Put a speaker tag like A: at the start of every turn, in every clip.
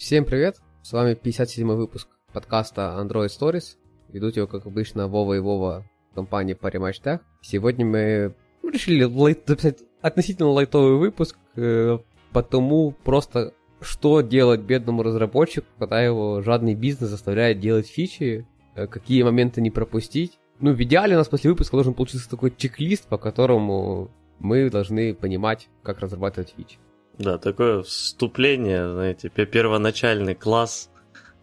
A: Всем привет! С вами 57 выпуск подкаста Android Stories. Ведут его, как обычно, Вова и Вова компании по рематчтах. Сегодня мы решили лайт, записать относительно лайтовый выпуск, э, потому просто что делать бедному разработчику, когда его жадный бизнес заставляет делать фичи, э, какие моменты не пропустить. Ну, в идеале у нас после выпуска должен получиться такой чек-лист, по которому мы должны понимать, как разрабатывать фичи.
B: Да, такое вступление, знаете, первоначальный класс,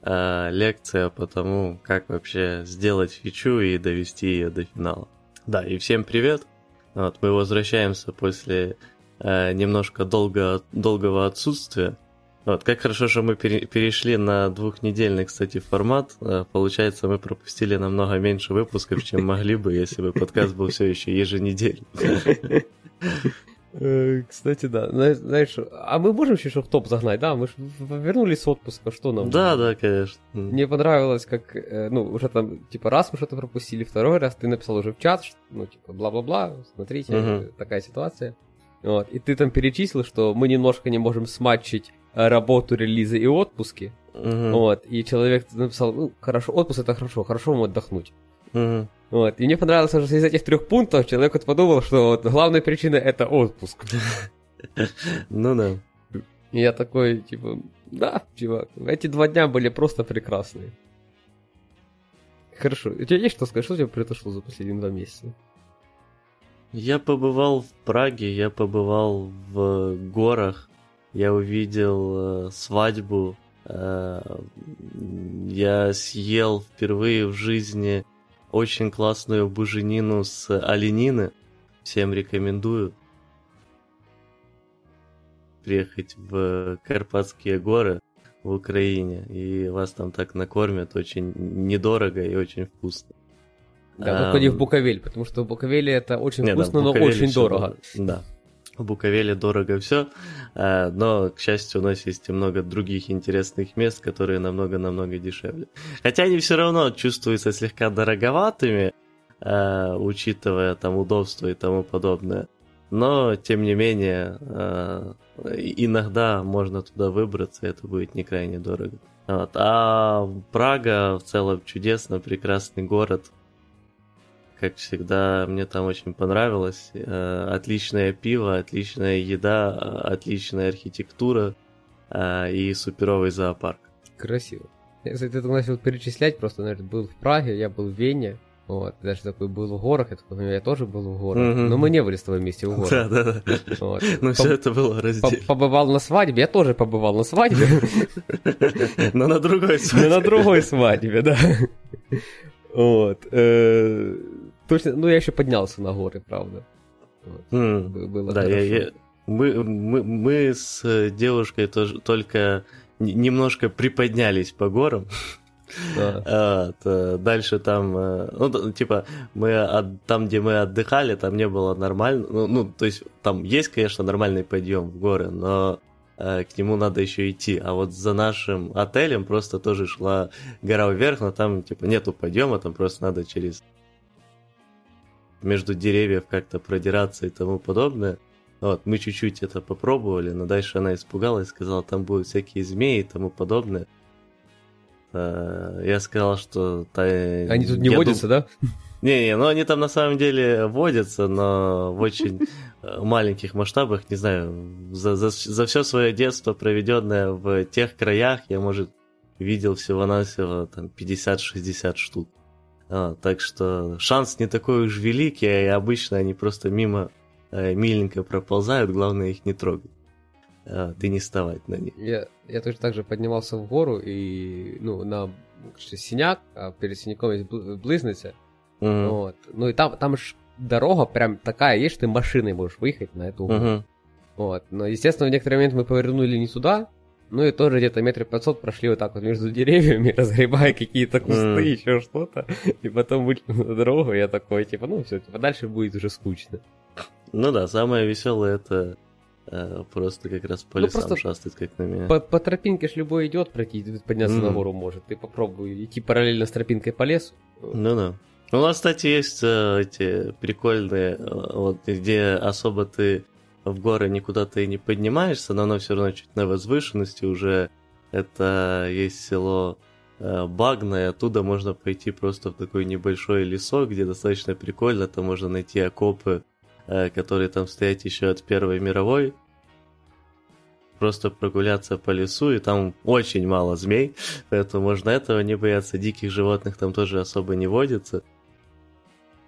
B: э, лекция по тому, как вообще сделать фичу и довести ее до финала. Да, и всем привет. Вот, мы возвращаемся после э, немножко долго, долгого отсутствия. Вот, как хорошо, что мы пере, перешли на двухнедельный, кстати, формат. Э, получается, мы пропустили намного меньше выпусков, чем могли бы, если бы подкаст был все еще еженедельный.
A: Э, кстати, да. Знаешь, а мы можем еще в топ загнать, да? Мы же вернулись с отпуска, что нам?
B: Да, да, конечно.
A: Мне понравилось, как, э, ну, уже там, типа, раз мы что-то пропустили, второй раз ты написал уже в чат, ну, типа, бла-бла-бла, смотрите, угу. такая ситуация. Вот, и ты там перечислил, что мы немножко не можем сматчить э, работу, релизы и отпуски. Угу. Вот, и человек написал, ну, хорошо, отпуск это хорошо, хорошо вам отдохнуть. Угу. Вот. И мне понравилось, что из этих трех пунктов человек вот подумал, что вот главная причина это отпуск.
B: Ну да.
A: И я такой, типа, да, чувак, эти два дня были просто прекрасные. Хорошо. У тебя есть что сказать? Что у тебя произошло за последние два месяца?
B: Я побывал в Праге, я побывал в горах, я увидел э, свадьбу, э, я съел впервые в жизни очень классную буженину с оленины. Всем рекомендую приехать в Карпатские горы в Украине, и вас там так накормят очень недорого и очень вкусно.
A: Да, только не в Буковель, потому что в Буковеле это очень не, вкусно, да, но очень дорого.
B: Да, в Буковеле дорого все, э, но, к счастью, у нас есть и много других интересных мест, которые намного-намного дешевле. Хотя они все равно чувствуются слегка дороговатыми, э, учитывая там удобство и тому подобное. Но, тем не менее, э, иногда можно туда выбраться, и это будет не крайне дорого. Вот. А Прага в целом чудесно, прекрасный город, как всегда, мне там очень понравилось. Э, отличное пиво, отличная еда, отличная архитектура э, и суперовый зоопарк.
A: Красиво. Если ты начал перечислять, просто, наверное, был в Праге, я был в Вене, вот, даже такой был в горах, я, такой, я тоже был в горах, mm-hmm. но мы не были с тобой вместе в горах.
B: Да, да, да. Вот. Но все это было раздельно.
A: Побывал на свадьбе, я тоже побывал на свадьбе.
B: Но на другой свадьбе.
A: Но на другой свадьбе, да. Вот. Э, точно, ну я еще поднялся на горы, правда.
B: Вот. Mm, было да, я, я, мы, мы, мы с девушкой тоже только немножко приподнялись по горам. Да. Вот, э, дальше там, э, ну, типа, мы там, где мы отдыхали, там не было нормально. Ну, ну, то есть, там есть, конечно, нормальный подъем в горы, но э, к нему надо еще идти. А вот за нашим отелем просто тоже шла гора вверх, но там, типа, нету подъема, там просто надо через между деревьев как-то продираться и тому подобное. Вот, мы чуть-чуть это попробовали, но дальше она испугалась, сказала, там будут всякие змеи и тому подобное. Я сказал, что...
A: Они тут не водятся, дум... да?
B: Не-не, ну они там на самом деле водятся, но в очень э, маленьких масштабах, не знаю, за, за, за все свое детство, проведенное в тех краях, я, может, видел всего-навсего там 50-60 штук. А, так что шанс не такой уж великий, и обычно они просто мимо э, миленько проползают, главное их не трогать. А, ты не вставать на них.
A: Я, я тоже так же поднимался в гору и ну, на синяк, а перед синяком есть близница. Mm-hmm. Вот. Ну и там, там ж дорога прям такая есть, что ты машиной можешь выехать на эту гору. Mm-hmm. Вот. Но, естественно, в некоторый момент мы повернули не туда, ну и тоже где-то метров 500 прошли вот так вот между деревьями, разгребая какие-то кусты, mm. еще что-то. И потом вышли на дорогу, и я такой, типа, ну все, типа, дальше будет уже скучно.
B: Ну да, самое веселое это э, просто как раз по ну, лесам шастать, как на меня.
A: По, по тропинке ж любой идет пройти, подняться mm. на гору может. Ты попробуй идти параллельно с тропинкой по лесу.
B: Ну да. У нас, кстати, есть э, эти прикольные, э, вот где особо ты в горы никуда ты не поднимаешься, но оно все равно чуть на возвышенности уже Это есть село э, Багна, и оттуда можно пойти просто в такой небольшой лесок, где достаточно прикольно, там можно найти окопы, э, которые там стоят еще от Первой мировой, просто прогуляться по лесу, и там очень мало змей, поэтому можно этого не бояться. Диких животных там тоже особо не водится.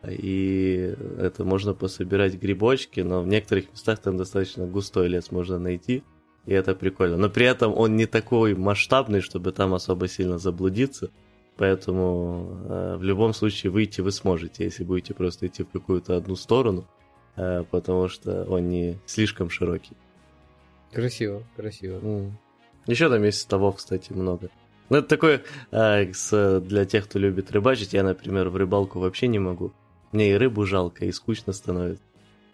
B: И это можно пособирать грибочки, но в некоторых местах там достаточно густой лес можно найти, и это прикольно. Но при этом он не такой масштабный, чтобы там особо сильно заблудиться, поэтому э, в любом случае выйти вы сможете, если будете просто идти в какую-то одну сторону, э, потому что он не слишком широкий.
A: Красиво, красиво. Mm.
B: Еще там есть ставов, кстати, много. Ну, это такое э, с, для тех, кто любит рыбачить. Я, например, в рыбалку вообще не могу. Мне и рыбу жалко, и скучно становится.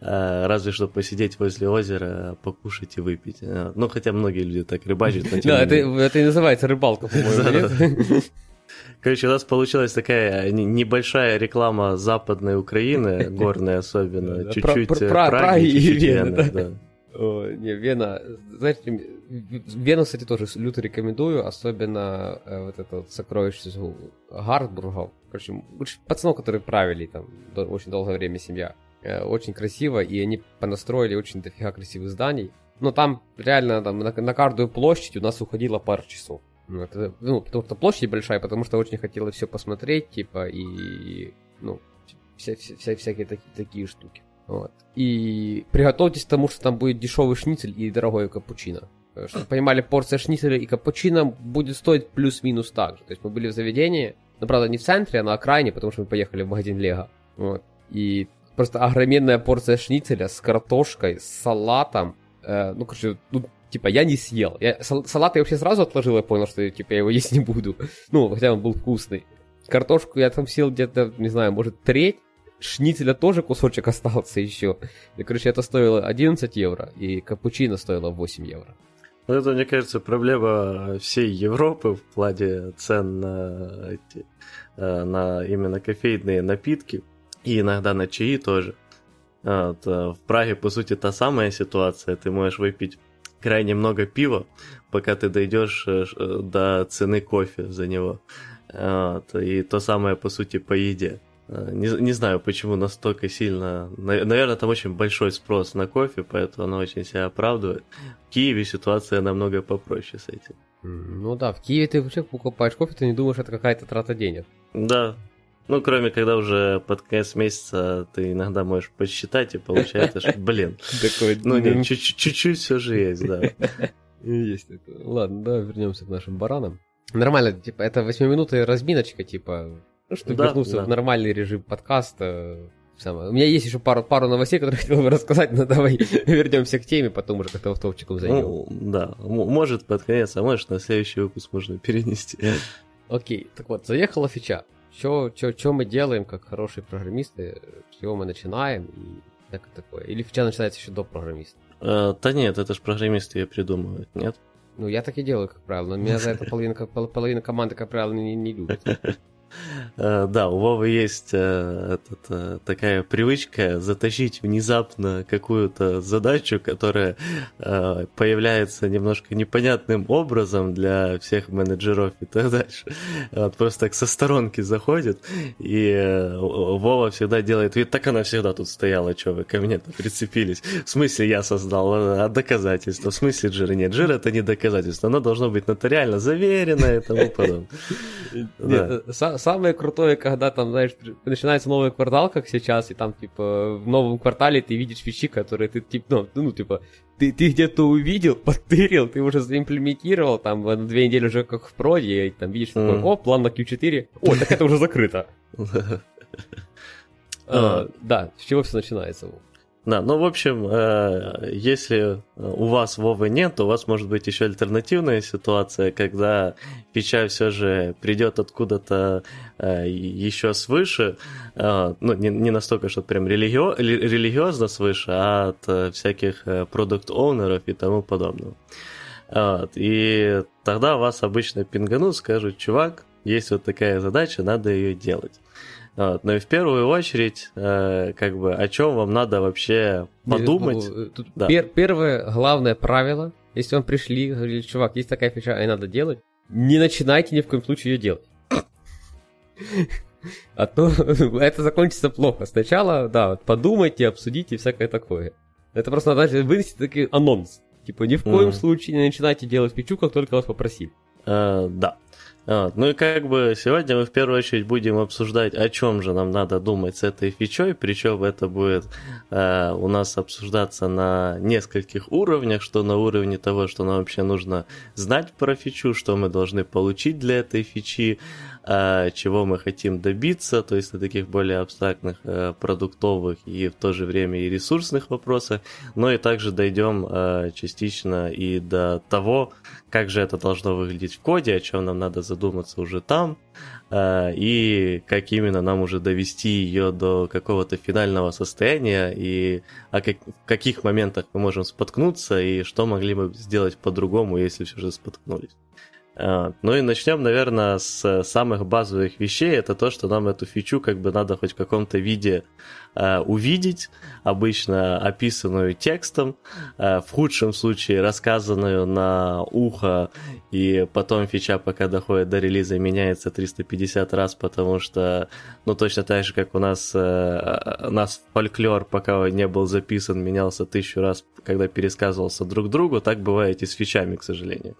B: А, разве что посидеть возле озера, покушать и выпить. А, ну, хотя многие люди так рыбачат.
A: Да, это, и называется рыбалка, по-моему,
B: Короче, у нас получилась такая небольшая реклама западной Украины, горной особенно, чуть-чуть
A: Праги и Вены. О, не, Вена, знаете, Вену, кстати, тоже люто рекомендую, особенно э, вот это вот сокровищницу Гартбургов, короче, пацанов, которые правили там очень долгое время семья, э, очень красиво, и они понастроили очень дофига красивых зданий, но там реально там, на, на каждую площадь у нас уходило пару часов. Ну, это, ну, потому что площадь большая, потому что очень хотела все посмотреть, типа, и, ну, вся, вся, всякие такие, такие штуки. Вот. И приготовьтесь к тому, что там будет дешевый шницель и дорогой капучино. Чтобы понимали, порция шницеля и капучино будет стоить плюс-минус так же. То есть мы были в заведении, но правда не в центре, а на окраине, потому что мы поехали в магазин Лего. Вот. И просто огроменная порция шницеля с картошкой, с салатом. Э, ну, короче, ну, типа, я не съел. Я, салат я вообще сразу отложил, я понял, что типа, я его есть не буду. Ну, хотя он был вкусный. Картошку я там съел где-то, не знаю, может, треть шницеля тоже кусочек остался еще. И, короче, это стоило 11 евро, и капучино стоило 8 евро.
B: Ну, это, мне кажется, проблема всей Европы в плане цен на, эти, э, на именно кофейные напитки и иногда на чаи тоже. Вот, э, в Праге, по сути, та самая ситуация. Ты можешь выпить крайне много пива, пока ты дойдешь э, до цены кофе за него. Вот, и то самое, по сути, по еде. Э, не, не знаю, почему настолько сильно... Наверное, там очень большой спрос на кофе, поэтому оно очень себя оправдывает. В Киеве ситуация намного попроще с этим.
A: Ну да, в Киеве ты вообще покупаешь кофе, ты не думаешь, это какая-то трата денег.
B: Да. Ну, кроме когда уже под конец месяца ты иногда можешь посчитать и получается, что, блин, ну не, чуть-чуть все же есть, да.
A: Есть это. Ладно, да, вернемся к нашим баранам. Нормально, типа, это 8 разминочка, типа, ну, чтобы да, вернуться да. в нормальный режим подкаста. Самое. У меня есть еще пару, пару новостей, которые хотел бы рассказать, но давай вернемся к теме, потом уже как-то автопчиком зайдем. Ну,
B: да, может под конец, а может на следующий выпуск можно перенести.
A: Окей, так вот, заехала фича. Что мы делаем как хорошие программисты, с чего мы начинаем и так такое? Или фича начинается еще до программиста?
B: А, да нет, это же программисты ее придумывают, нет?
A: Ну, я так и делаю, как правило, но меня за это половина, половина команды, как правило, не, не любит.
B: Э, да, у Вовы есть э, этот, э, такая привычка затащить внезапно какую-то задачу, которая появляется немножко непонятным образом для всех менеджеров и так дальше. Вот, просто так со сторонки заходит, и Вова всегда делает вид, так она всегда тут стояла, что вы ко мне прицепились. В смысле я создал, а доказательства? В смысле жира? Нет, жир это не доказательство, оно должно быть нотариально заверено и тому подобное.
A: Самое крутое, когда там, знаешь, начинается новый квартал, как сейчас, и там, типа, в новом квартале ты видишь фичи, которые ты, типа, ну, ну типа, ты, ты где-то увидел, подтырил, ты уже заимплементировал, там, на две недели уже как в проде, и там видишь, такой, о, план на Q4, о, так это уже закрыто. А, да, с чего все начинается?
B: Да, ну, в общем, э, если э, у вас Вовы нет, то у вас может быть еще альтернативная ситуация, когда фича все же придет откуда-то э, еще свыше, ну, не, не настолько, что прям религио, религиозно свыше, а от всяких продукт-оунеров и тому подобного. Вот. И тогда вас обычно пинганут, скажут, чувак, есть вот такая задача, надо ее делать. Вот. Но и в первую очередь, э, как бы, о чем вам надо вообще подумать.
A: Ну, тут да. пер- первое главное правило Если вам пришли, говорили, чувак, есть такая фича, и надо делать, не начинайте ни в коем случае ее делать. А то это закончится плохо. Сначала, да, вот подумайте, обсудите всякое такое. Это просто надо вынести такой анонс. Типа ни в коем mm-hmm. случае не начинайте делать фичу, как только вас попросили.
B: Uh, да. Вот. Ну и как бы сегодня мы в первую очередь будем обсуждать, о чем же нам надо думать с этой фичой, причем это будет э, у нас обсуждаться на нескольких уровнях, что на уровне того, что нам вообще нужно знать про фичу, что мы должны получить для этой фичи, чего мы хотим добиться, то есть на таких более абстрактных э, продуктовых и в то же время и ресурсных вопросах, но и также дойдем э, частично и до того, как же это должно выглядеть в коде, о чем нам надо задуматься уже там, э, и как именно нам уже довести ее до какого-то финального состояния, и о как, в каких моментах мы можем споткнуться, и что могли бы сделать по-другому, если все же споткнулись. Э, ну и начнем, наверное, с самых базовых вещей. Это то, что нам эту фичу как бы надо хоть в каком-то виде Э, увидеть, обычно описанную текстом, э, в худшем случае рассказанную на ухо, и потом фича, пока доходит до релиза, меняется 350 раз, потому что, ну, точно так же, как у нас, э, у нас фольклор, пока не был записан, менялся тысячу раз, когда пересказывался друг другу, так бывает и с фичами, к сожалению.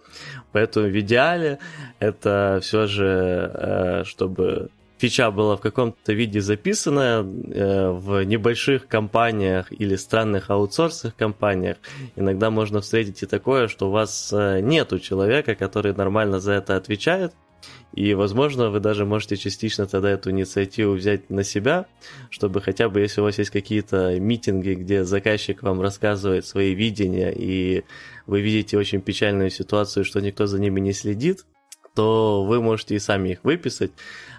B: Поэтому в идеале это все же, чтобы фича была в каком-то виде записана э, в небольших компаниях или странных аутсорсных компаниях, иногда можно встретить и такое, что у вас э, нету человека, который нормально за это отвечает, и, возможно, вы даже можете частично тогда эту инициативу взять на себя, чтобы хотя бы, если у вас есть какие-то митинги, где заказчик вам рассказывает свои видения, и вы видите очень печальную ситуацию, что никто за ними не следит, то вы можете и сами их выписать,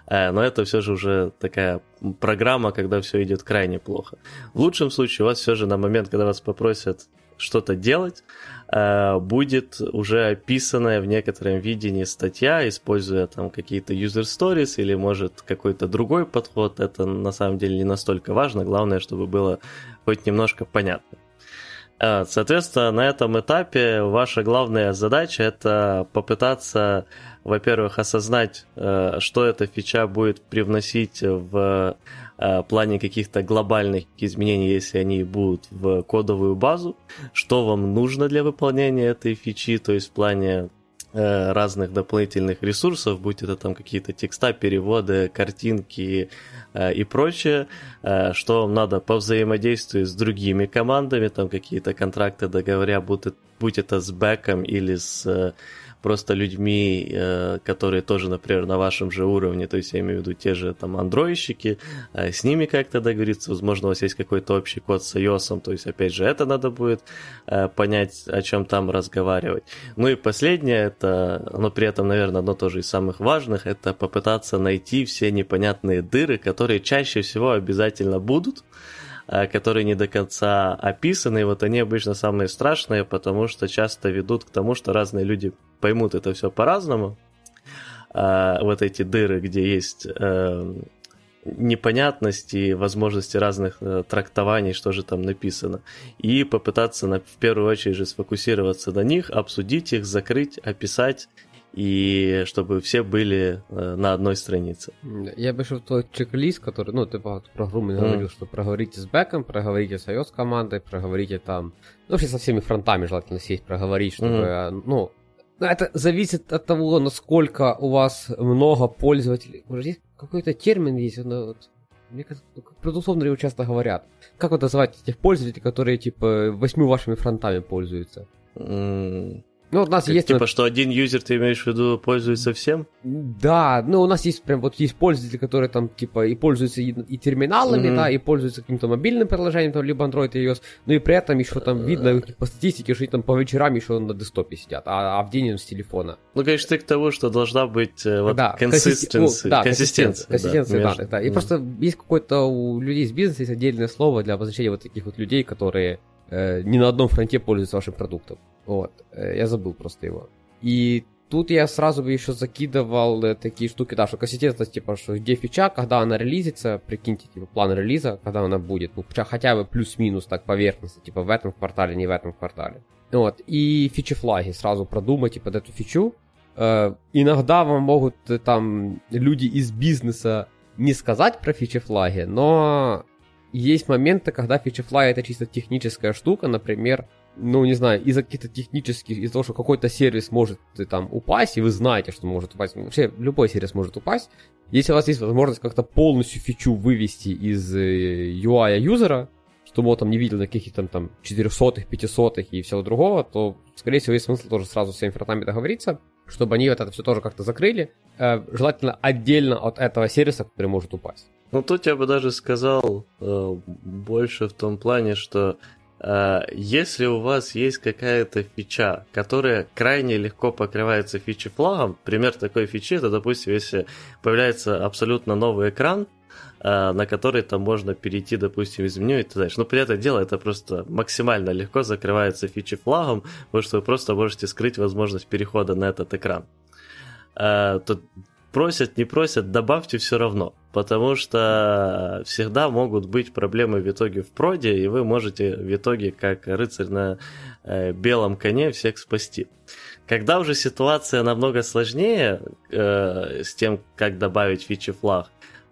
B: но это все же уже такая программа, когда все идет крайне плохо. В лучшем случае у вас все же на момент, когда вас попросят что-то делать, э, будет уже описанная в некотором видении статья, используя там какие-то user stories или может какой-то другой подход. Это на самом деле не настолько важно. Главное, чтобы было хоть немножко понятно. Э, соответственно, на этом этапе ваша главная задача это попытаться во-первых, осознать, э, что эта фича будет привносить в э, плане каких-то глобальных изменений, если они будут в кодовую базу, что вам нужно для выполнения этой фичи, то есть в плане разных дополнительных ресурсов, будь это там какие-то текста, переводы, картинки и прочее, что вам надо по взаимодействию с другими командами, там какие-то контракты, договоря, будь это с бэком или с просто людьми, э, которые тоже, например, на вашем же уровне, то есть я имею в виду те же там андроидщики, э, с ними как-то договориться, возможно, у вас есть какой-то общий код с iOS, то есть, опять же, это надо будет э, понять, о чем там разговаривать. Ну и последнее, это, но при этом, наверное, одно тоже из самых важных, это попытаться найти все непонятные дыры, которые чаще всего обязательно будут, которые не до конца описаны, и вот они обычно самые страшные, потому что часто ведут к тому, что разные люди поймут это все по-разному. А, вот эти дыры, где есть э, непонятности, возможности разных э, трактований, что же там написано. И попытаться на, в первую очередь же сфокусироваться на них, обсудить их, закрыть, описать и чтобы все были э, на одной странице.
A: Я бы в твой чек-лист, который, ну, ты по программе mm. говорил, что проговорите с бэком, проговорите с iOS командой, проговорите там, ну, вообще со всеми фронтами желательно сесть, проговорить, чтобы, mm. ну, это зависит от того, насколько у вас много пользователей. Может, есть какой-то термин есть, ну, вот, мне кажется, продуктовно его часто говорят. Как вот называть этих пользователей, которые, типа, восьми вашими фронтами пользуются?
B: Mm. Ну, у нас как, есть... Типа, вот... что один юзер, ты имеешь в виду, пользуется всем?
A: Да, ну, у нас есть прям вот есть пользователи, которые там, типа, и пользуются и, и терминалами, mm-hmm. да, и пользуются каким-то мобильным приложением, там, либо Android и iOS, ну и при этом еще там видно по статистике, что там по вечерам еще на десктопе сидят, а, а в день с телефона.
B: Ну, конечно, ты к тому, что должна быть э, вот да, консистенция. Ну, да, консистенция,
A: консистенция да, данных, да. И mm-hmm. просто есть какое-то у людей из бизнеса есть отдельное слово для обозначения вот таких вот людей, которые э, не на одном фронте пользуются вашим продуктом. Вот. Э, я забыл просто его. И тут я сразу бы еще закидывал э, такие штуки, да, что кассетность, типа, что где фича, когда она релизится, прикиньте, типа, план релиза, когда она будет, ну, хотя бы плюс-минус так поверхностно, типа, в этом квартале, не в этом квартале. Вот, и фичи-флаги сразу продумайте под эту фичу. Э, иногда вам могут э, там люди из бизнеса не сказать про фичи-флаги, но есть моменты, когда фичи-флаг это чисто техническая штука, например, ну, не знаю, из-за каких-то технических, из-за того, что какой-то сервис может там упасть, и вы знаете, что может упасть, вообще любой сервис может упасть, если у вас есть возможность как-то полностью фичу вывести из UI э, юзера, чтобы он там не видел каких-то там 400-х, 500-х и всего другого, то, скорее всего, есть смысл тоже сразу с всеми фронтами договориться, чтобы они вот это все тоже как-то закрыли, э, желательно отдельно от этого сервиса, который может упасть.
B: Ну, тут я бы даже сказал э, больше в том плане, что э, если у вас есть какая-то фича, которая крайне легко покрывается фичи-флагом, пример такой фичи, это, допустим, если появляется абсолютно новый экран, э, на который там можно перейти, допустим, из меню и так дальше. Но при этом дело это просто максимально легко закрывается фичи-флагом, потому что вы просто можете скрыть возможность перехода на этот экран. Э, тут просят, не просят, добавьте все равно. Потому что всегда могут быть проблемы в итоге в проде, и вы можете в итоге, как рыцарь на э, белом коне, всех спасти. Когда уже ситуация намного сложнее э, с тем, как добавить фичи флаг,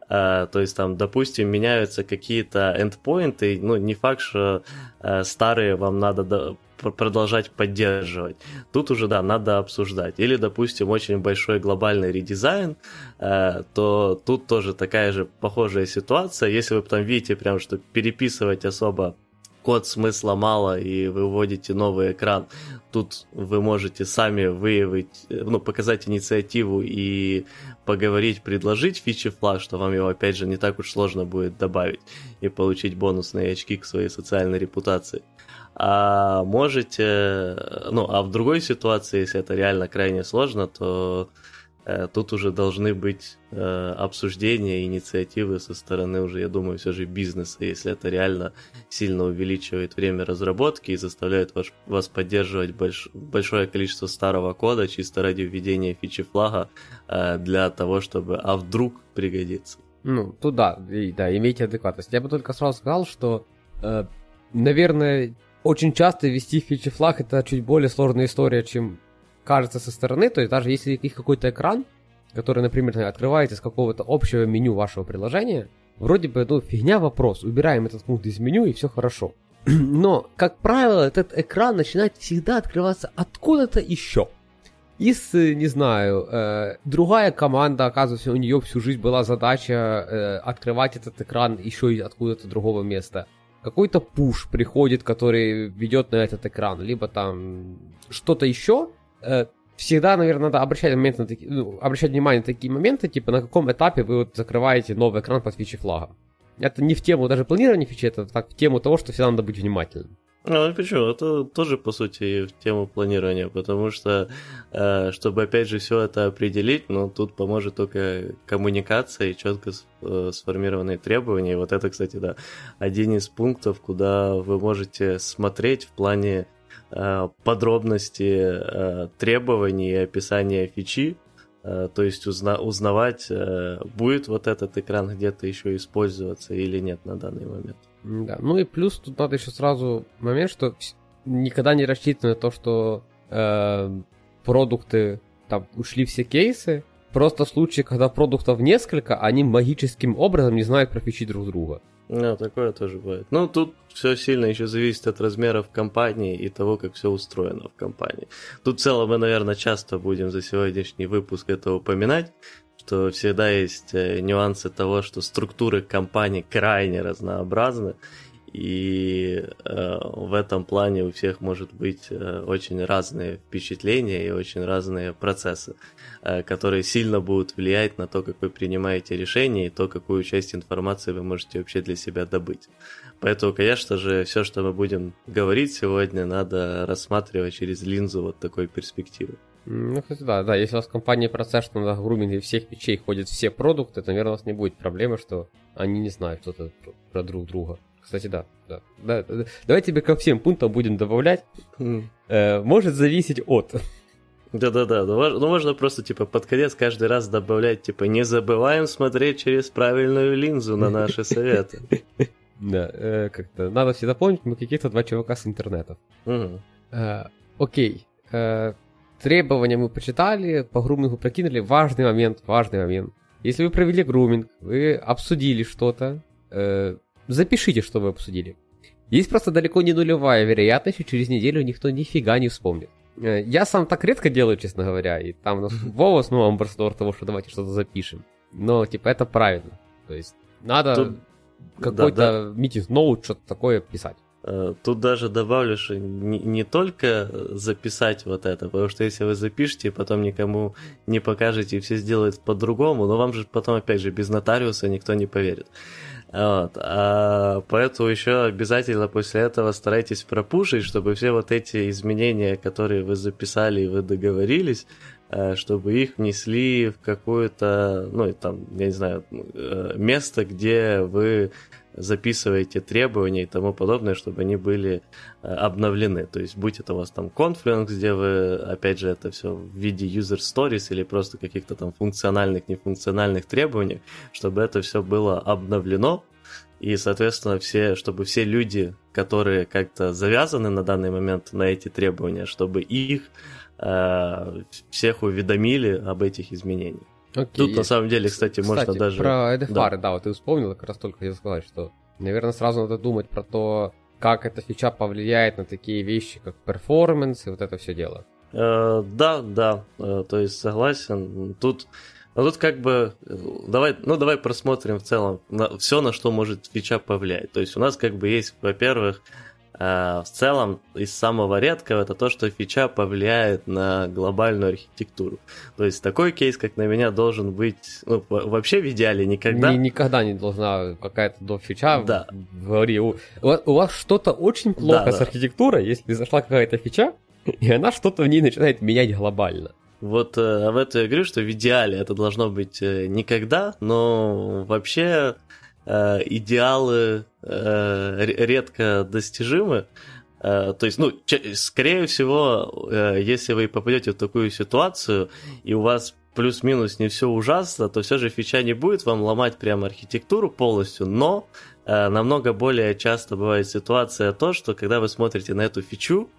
B: Uh, то есть там, допустим, меняются какие-то эндпоинты, ну, не факт, что uh, старые вам надо до- продолжать поддерживать. Тут уже, да, надо обсуждать. Или, допустим, очень большой глобальный редизайн, uh, то тут тоже такая же похожая ситуация. Если вы там видите прям, что переписывать особо код смысла мало и вы вводите новый экран, тут вы можете сами выявить, ну, показать инициативу и поговорить, предложить фичи флаг, что вам его, опять же, не так уж сложно будет добавить и получить бонусные очки к своей социальной репутации. А можете, ну, а в другой ситуации, если это реально крайне сложно, то Э, тут уже должны быть э, обсуждения, инициативы со стороны уже, я думаю, все же бизнеса, если это реально сильно увеличивает время разработки и заставляет вас, вас поддерживать больш, большое количество старого кода чисто ради введения фичи флага для того, чтобы, а вдруг пригодится.
A: Ну, туда, и, да, имейте адекватность. Я бы только сразу сказал, что, э, наверное, очень часто ввести фичи флаг это чуть более сложная история, чем кажется со стороны, то есть даже если есть какой-то экран, который, например, открывается из какого-то общего меню вашего приложения, вроде бы, ну, фигня вопрос, убираем этот пункт из меню и все хорошо. Но, как правило, этот экран начинает всегда открываться откуда-то еще. Из, не знаю, э, другая команда, оказывается, у нее всю жизнь была задача э, открывать этот экран еще и откуда-то другого места. Какой-то пуш приходит, который ведет на этот экран, либо там что-то еще, Э, всегда, наверное, надо обращать, момент на таки, ну, обращать внимание на такие моменты, типа на каком этапе вы вот закрываете новый экран под фичи флага. Это не в тему даже планирования фичи, это так в тему того, что всегда надо быть внимательным.
B: Ну, почему? Это тоже, по сути, в тему планирования, потому что, э, чтобы, опять же, все это определить, ну, тут поможет только коммуникация и четко э, сформированные требования. И вот это, кстати, да, один из пунктов, куда вы можете смотреть в плане Э, подробности требований и описания фичи, то есть узна- узнавать, будет вот этот экран где-то еще использоваться или нет на данный момент.
A: Да, ну и плюс тут надо еще сразу момент, что никогда не рассчитывай на то, что э, продукты там ушли все кейсы, просто в случае, когда продуктов несколько, они магическим образом не знают про фичи друг друга.
B: Да, такое тоже бывает. Ну, тут все сильно еще зависит от размеров компании и того, как все устроено в компании. Тут в целом мы, наверное, часто будем за сегодняшний выпуск это упоминать, что всегда есть э, нюансы того, что структуры компании крайне разнообразны, и э, в этом плане у всех может быть э, очень разные впечатления и очень разные процессы, э, которые сильно будут влиять на то, как вы принимаете решения и то, какую часть информации вы можете вообще для себя добыть. Поэтому, конечно же, все, что мы будем говорить сегодня, надо рассматривать через линзу вот такой перспективы.
A: Ну, кстати, да, да, если у вас в компании процесс, что на груминге всех печей ходят все продукты, то, наверное, у вас не будет проблемы, что они не знают что-то про друг друга. Кстати, да, да. да, да. Давай тебе ко всем пунктам будем добавлять. Mm. Э, может зависеть от.
B: Да-да-да, ну, ну можно просто типа под конец каждый раз добавлять, типа, не забываем смотреть через правильную линзу на наши советы.
A: Да, э, как-то надо всегда помнить, мы каких-то два чувака с интернета. Э, окей, э, требования мы почитали, по грумингу прокинули. Важный момент, важный момент. Если вы провели груминг, вы обсудили что-то, запишите, что вы обсудили. Есть просто далеко не нулевая вероятность, что через неделю никто нифига не вспомнит. Я сам так редко делаю, честно говоря, и там у нас Вова снова амбассадор того, что давайте что-то запишем. Но, типа, это правильно. То есть, надо... Тут какой-то да, да. митинг ноут, что-то такое писать.
B: Э, тут даже добавлю, что не, не только записать вот это, потому что если вы запишете потом никому не покажете и все сделают по-другому, но вам же потом, опять же, без нотариуса никто не поверит. Вот. А поэтому еще обязательно после этого старайтесь пропушить, чтобы все вот эти изменения, которые вы записали и вы договорились, чтобы их внесли в какое-то, ну, там, я не знаю, э, место, где вы записываете требования и тому подобное, чтобы они были э, обновлены. То есть, будь это у вас там Confluence, где вы, опять же, это все в виде user stories или просто каких-то там функциональных, нефункциональных требований, чтобы это все было обновлено, и, соответственно, все, чтобы все люди, которые как-то завязаны на данный момент на эти требования, чтобы их Э, всех уведомили об этих изменениях. Окей. Тут на самом деле, кстати, кстати можно даже...
A: Про EDFR, да. да, вот ты вспомнил, как раз только хотел сказать, что, наверное, сразу надо думать про то, как эта фича повлияет на такие вещи, как перформанс и вот это все дело.
B: Э, да, да, э, то есть согласен. Тут, ну, тут как бы, давай, ну давай просмотрим в целом на, все, на что может фича повлиять. То есть у нас как бы есть, во-первых, в целом, из самого редкого это то, что фича повлияет на глобальную архитектуру. То есть такой кейс, как на меня, должен быть ну, вообще в идеале никогда.
A: Ни, никогда не должна какая-то до фича да. говори. У, у вас что-то очень плохо да, с да. архитектурой, если зашла какая-то фича, и она что-то в ней начинает менять глобально.
B: Вот э, об этом я говорю, что в идеале это должно быть э, никогда, но вообще э, идеалы э, редко достижимы. Э, то есть, ну, скорее всего, э, если вы попадете в такую ситуацию, и у вас плюс-минус не все ужасно, то все же фича не будет вам ломать прямо архитектуру полностью, но э, намного более часто бывает ситуация то, что когда вы смотрите на эту фичу,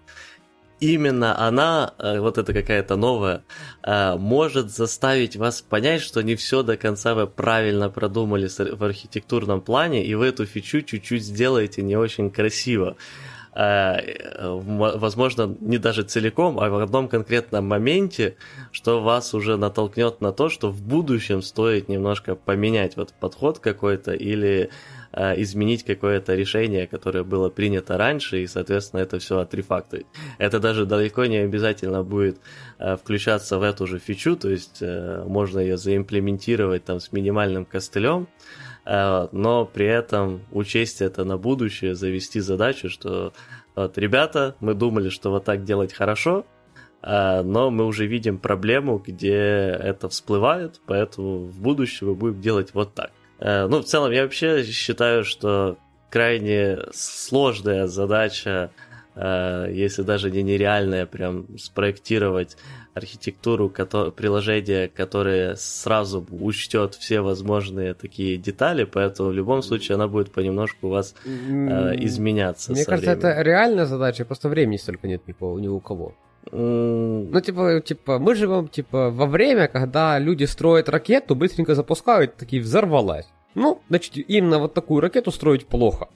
B: именно она, э, вот это какая-то новая, э, может заставить вас понять, что не все до конца вы правильно продумали в архитектурном плане, и вы эту фичу чуть-чуть сделаете не очень красиво. Э, возможно, не даже целиком, а в одном конкретном моменте, что вас уже натолкнет на то, что в будущем стоит немножко поменять вот подход какой-то или изменить какое-то решение, которое было принято раньше, и, соответственно, это все отрефакторить. Это даже далеко не обязательно будет э, включаться в эту же фичу, то есть э, можно ее заимплементировать там с минимальным костылем, но при этом учесть это на будущее, завести задачу, что вот, ребята, мы думали, что вот так делать хорошо, но мы уже видим проблему, где это всплывает, поэтому в будущем мы будем делать вот так. Э, ну, в целом, я вообще считаю, что крайне сложная задача, э, если даже не нереальная, прям спроектировать архитектуру приложения, которое сразу учтет все возможные такие детали, поэтому в любом случае она будет понемножку у вас э, изменяться.
A: Мне кажется, временем. это реальная задача, просто времени столько нет ни у кого. Ну, типа, типа, мы живем, типа, во время, когда люди строят ракету, быстренько запускают, такие, взорвалась. Ну, значит, именно вот такую ракету строить плохо.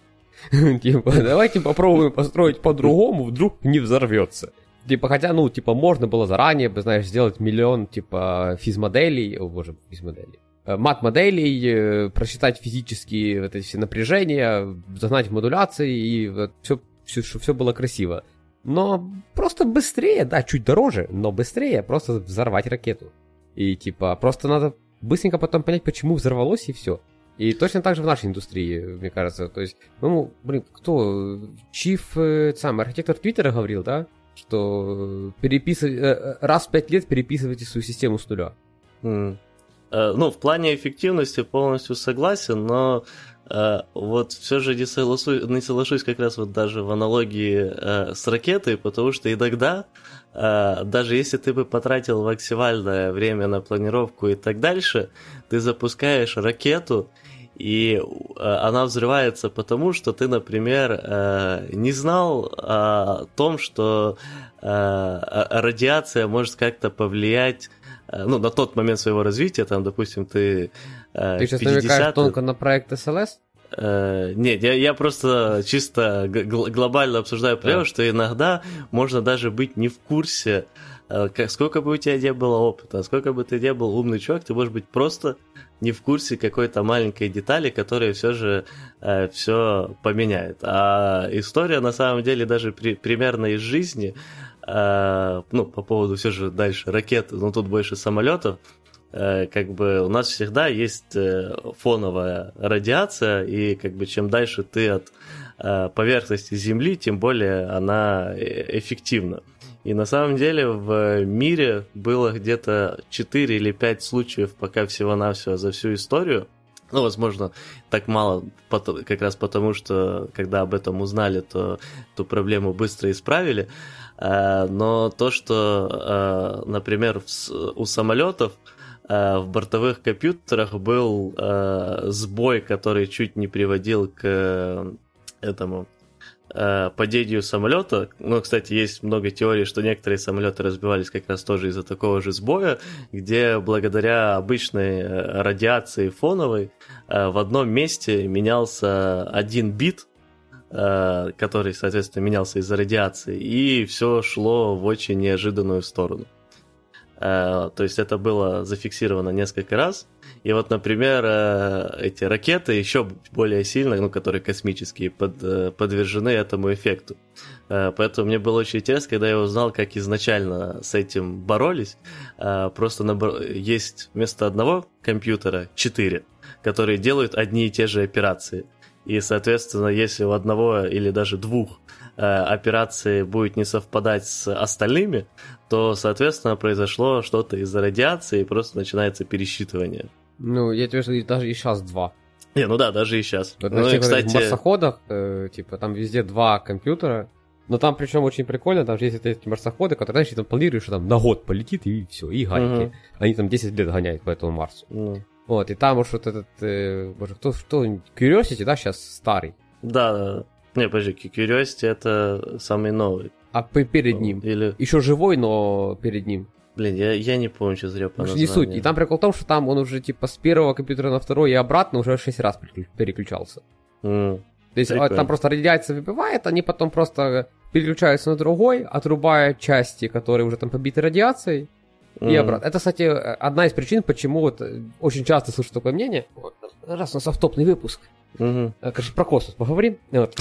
A: Типа, давайте попробуем построить по-другому, вдруг не взорвется. Типа, хотя, ну, типа, можно было заранее, знаешь, сделать миллион, типа, физмоделей, о боже, физмоделей, э, мат-моделей, э, просчитать физические вот эти все напряжения, загнать модуляции, и вот все, все, чтобы все было красиво. Но просто быстрее, да, чуть дороже, но быстрее просто взорвать ракету. И типа, просто надо быстренько потом понять, почему взорвалось, и все. И точно так же в нашей индустрии, мне кажется. То есть, ну, блин, кто? Чиф, э, сам архитектор Твиттера говорил, да? Что переписывать, э, э, раз в пять лет переписывайте свою систему с нуля.
B: Mm. Ну, в плане эффективности полностью согласен, но э, вот все же не, согласу, не соглашусь как раз вот даже в аналогии э, с ракетой, потому что иногда, э, даже если ты бы потратил максимальное время на планировку и так дальше, ты запускаешь ракету, и э, она взрывается потому, что ты, например, э, не знал о том, что э, радиация может как-то повлиять ну, на тот момент своего развития, там, допустим, ты...
A: Ты сейчас намекаешь тонко на проект СЛС?
B: Uh, нет, я, я просто чисто гл- глобально обсуждаю проблему, yeah. что иногда можно даже быть не в курсе, uh, сколько бы у тебя не было опыта, сколько бы ты не был умный чувак, ты можешь быть просто не в курсе какой-то маленькой детали, которая все же uh, все поменяет. А история на самом деле даже при, примерно из жизни, ну, по поводу все же дальше ракет, но тут больше самолетов, Э, как бы у нас всегда есть э, фоновая радиация, и как бы чем дальше ты от э, поверхности Земли, тем более она эффективна. И на самом деле в мире было где-то 4 или 5 случаев пока всего-навсего за всю историю. Ну, возможно, так мало, как раз потому, что когда об этом узнали, то эту проблему быстро исправили. Но то, что, например, у самолетов Э, в бортовых компьютерах был э, сбой, который чуть не приводил к э, этому падению самолета. Ну, кстати, есть много теорий, что некоторые самолеты разбивались как раз тоже из-за такого же сбоя, где благодаря обычной радиации фоновой в одном месте менялся один бит, который, соответственно, менялся из-за радиации, и все шло в очень неожиданную сторону. Э, то есть это было зафиксировано несколько раз. И вот, например, э, эти ракеты еще более сильно, ну, которые космические, под, э, подвержены этому эффекту. Поэтому мне было очень интересно, когда я узнал, как изначально с этим боролись. Просто набор... есть вместо одного компьютера четыре, которые делают одни и те же операции. И, соответственно, если у одного или даже двух операции будет не совпадать с остальными, то, соответственно, произошло что-то из-за радиации, и просто начинается пересчитывание.
A: Ну, я тебе скажу, даже и сейчас два.
B: Не, ну да, даже и сейчас.
A: Вот
B: ну,
A: тех, кстати... марсоходах, э, типа, там везде два компьютера, но там причем очень прикольно, там же есть эти марсоходы, которые, знаешь, там планируешь, что там на год полетит, и все, и гайки. Угу. Они там 10 лет гоняют по этому Марсу.
B: Ну.
A: Вот, и там уж вот этот, э, боже, кто, кто, Curiosity, да, сейчас старый.
B: Да, да. Не, подожди, Curiosity это самый новый.
A: А перед ну, ним. Или... Еще живой, но перед ним.
B: Блин, я, я не помню, что зря по
A: Не суть. И там прикол в том, что там он уже типа с первого компьютера на второй и обратно уже 6 раз переключался.
B: Mm,
A: То есть прикольно. там просто радиация выбивает, они потом просто переключаются на другой, отрубая части, которые уже там побиты радиацией, и обратно. Это, кстати, одна из причин, почему вот очень часто слышу такое мнение. Раз у нас автопный выпуск.
B: Mm-hmm.
A: Конечно, про космос поговорим. Вот.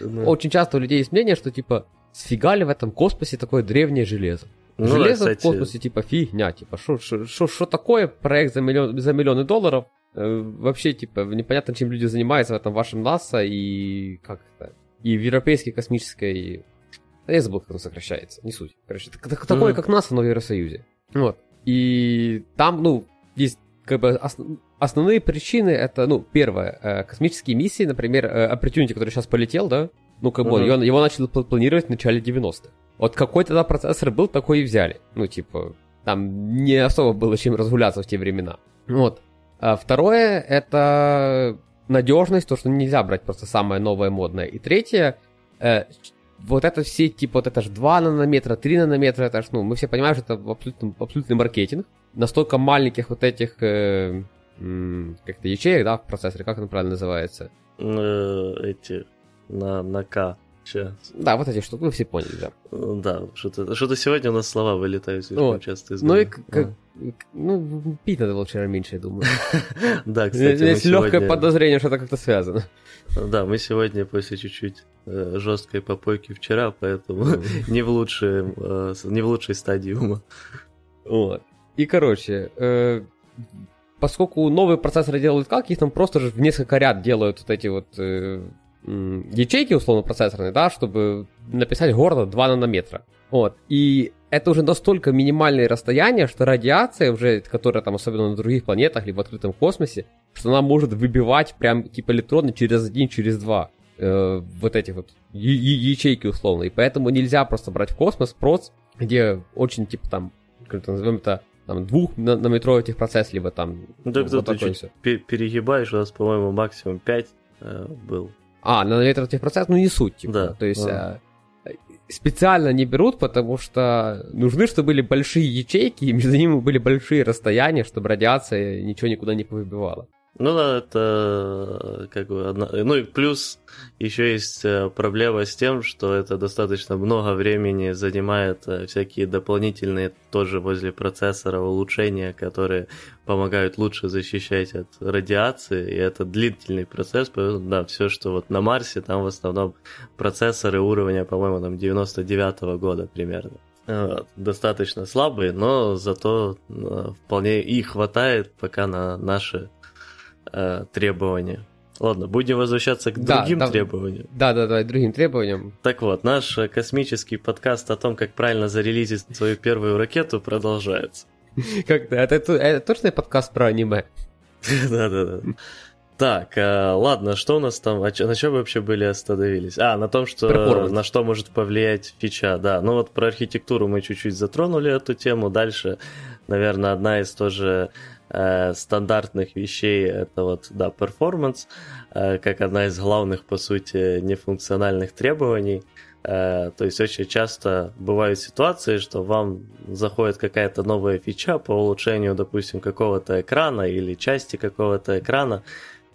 A: Очень часто у людей есть мнение, что типа сфига ли в этом космосе такое древнее железо? Ну, железо да, в космосе типа фигня, типа что такое проект за, миллион, за миллионы долларов? Э, вообще, типа, непонятно, чем люди занимаются в этом вашем НАСА и как это, и в Европейской космической... Я забыл, как оно сокращается, не суть. Короче, такое, mm. как НАСА, но в Евросоюзе. Вот. И там, ну, есть как бы основ... основные причины это, ну, первое, э, космические миссии, например, э, Opportunity, который сейчас полетел, да, ну, как бы его, его начали планировать в начале 90-х. Вот какой тогда процессор был, такой и взяли. Ну, типа, там не особо было чем разгуляться в те времена. Вот. А второе, это надежность, то, что нельзя брать просто самое новое модное. И третье, э, вот это все, типа, вот это же 2 нанометра, 3 нанометра, это ж, ну, мы все понимаем, что это абсолютно, абсолютный маркетинг. Настолько маленьких вот этих, э, как-то ячеек, да, в процессоре, как это правильно называется?
B: Э, эти, на, на К. Че?
A: Да, вот эти штуки, вы все поняли, да.
B: Да, что-то, что-то сегодня у нас слова вылетают слишком вот. часто из
A: Ну и как, ну, пить надо было вчера меньше, я думаю.
B: Да, кстати,
A: Есть легкое подозрение, что это как-то связано.
B: Да, мы сегодня после чуть-чуть э, жесткой попойки вчера, поэтому не в лучшей, э, не в лучшей стадии ума.
A: Вот. И, короче, э, поскольку новые процессоры делают как, их там просто же в несколько ряд делают вот эти вот ячейки, условно, процессорные, да, чтобы написать гордо 2 нанометра. Вот. И это уже настолько минимальные расстояния, что радиация уже, которая там особенно на других планетах либо в открытом космосе, что она может выбивать прям типа электроны через один, через два э, вот эти вот ячейки условно. И поэтому нельзя просто брать в космос проц, где очень типа там, как назовем это, там, двух нанометровый техпроцесс, либо там...
B: Ну, так вот ты чуть перегибаешь, у нас, по-моему, максимум 5 э, был.
A: А, нанометровый техпроцесс, ну не суть, типа. Да. То есть э, специально не берут, потому что нужны, чтобы были большие ячейки, и между ними были большие расстояния, чтобы радиация ничего никуда не повыбивала.
B: Ну да, это как бы одна... Ну и плюс еще есть э, проблема с тем, что это достаточно много времени занимает э, всякие дополнительные тоже возле процессора улучшения, которые помогают лучше защищать от радиации, и это длительный процесс, поэтому да, все, что вот на Марсе, там в основном процессоры уровня, по-моему, там 99 -го года примерно. Достаточно слабые, но зато э, вполне и хватает пока на наши э, требования. Ладно, будем возвращаться к да, другим
A: да,
B: требованиям.
A: Да, да, да, другим требованиям.
B: Так вот, наш э, космический подкаст о том, как правильно зарелизить свою первую ракету, продолжается.
A: Как-то это, это, точно подкаст про аниме?
B: Да, да, да. Так, э, ладно, что у нас там, на чем вообще были остановились? А, на том, что на что может повлиять фича, да. Ну вот про архитектуру мы чуть-чуть затронули эту тему. Дальше, наверное, одна из тоже э, стандартных вещей это вот, да, performance, э, как одна из главных, по сути, нефункциональных требований. Э, то есть очень часто бывают ситуации, что вам заходит какая-то новая фича по улучшению, допустим, какого-то экрана или части какого-то экрана,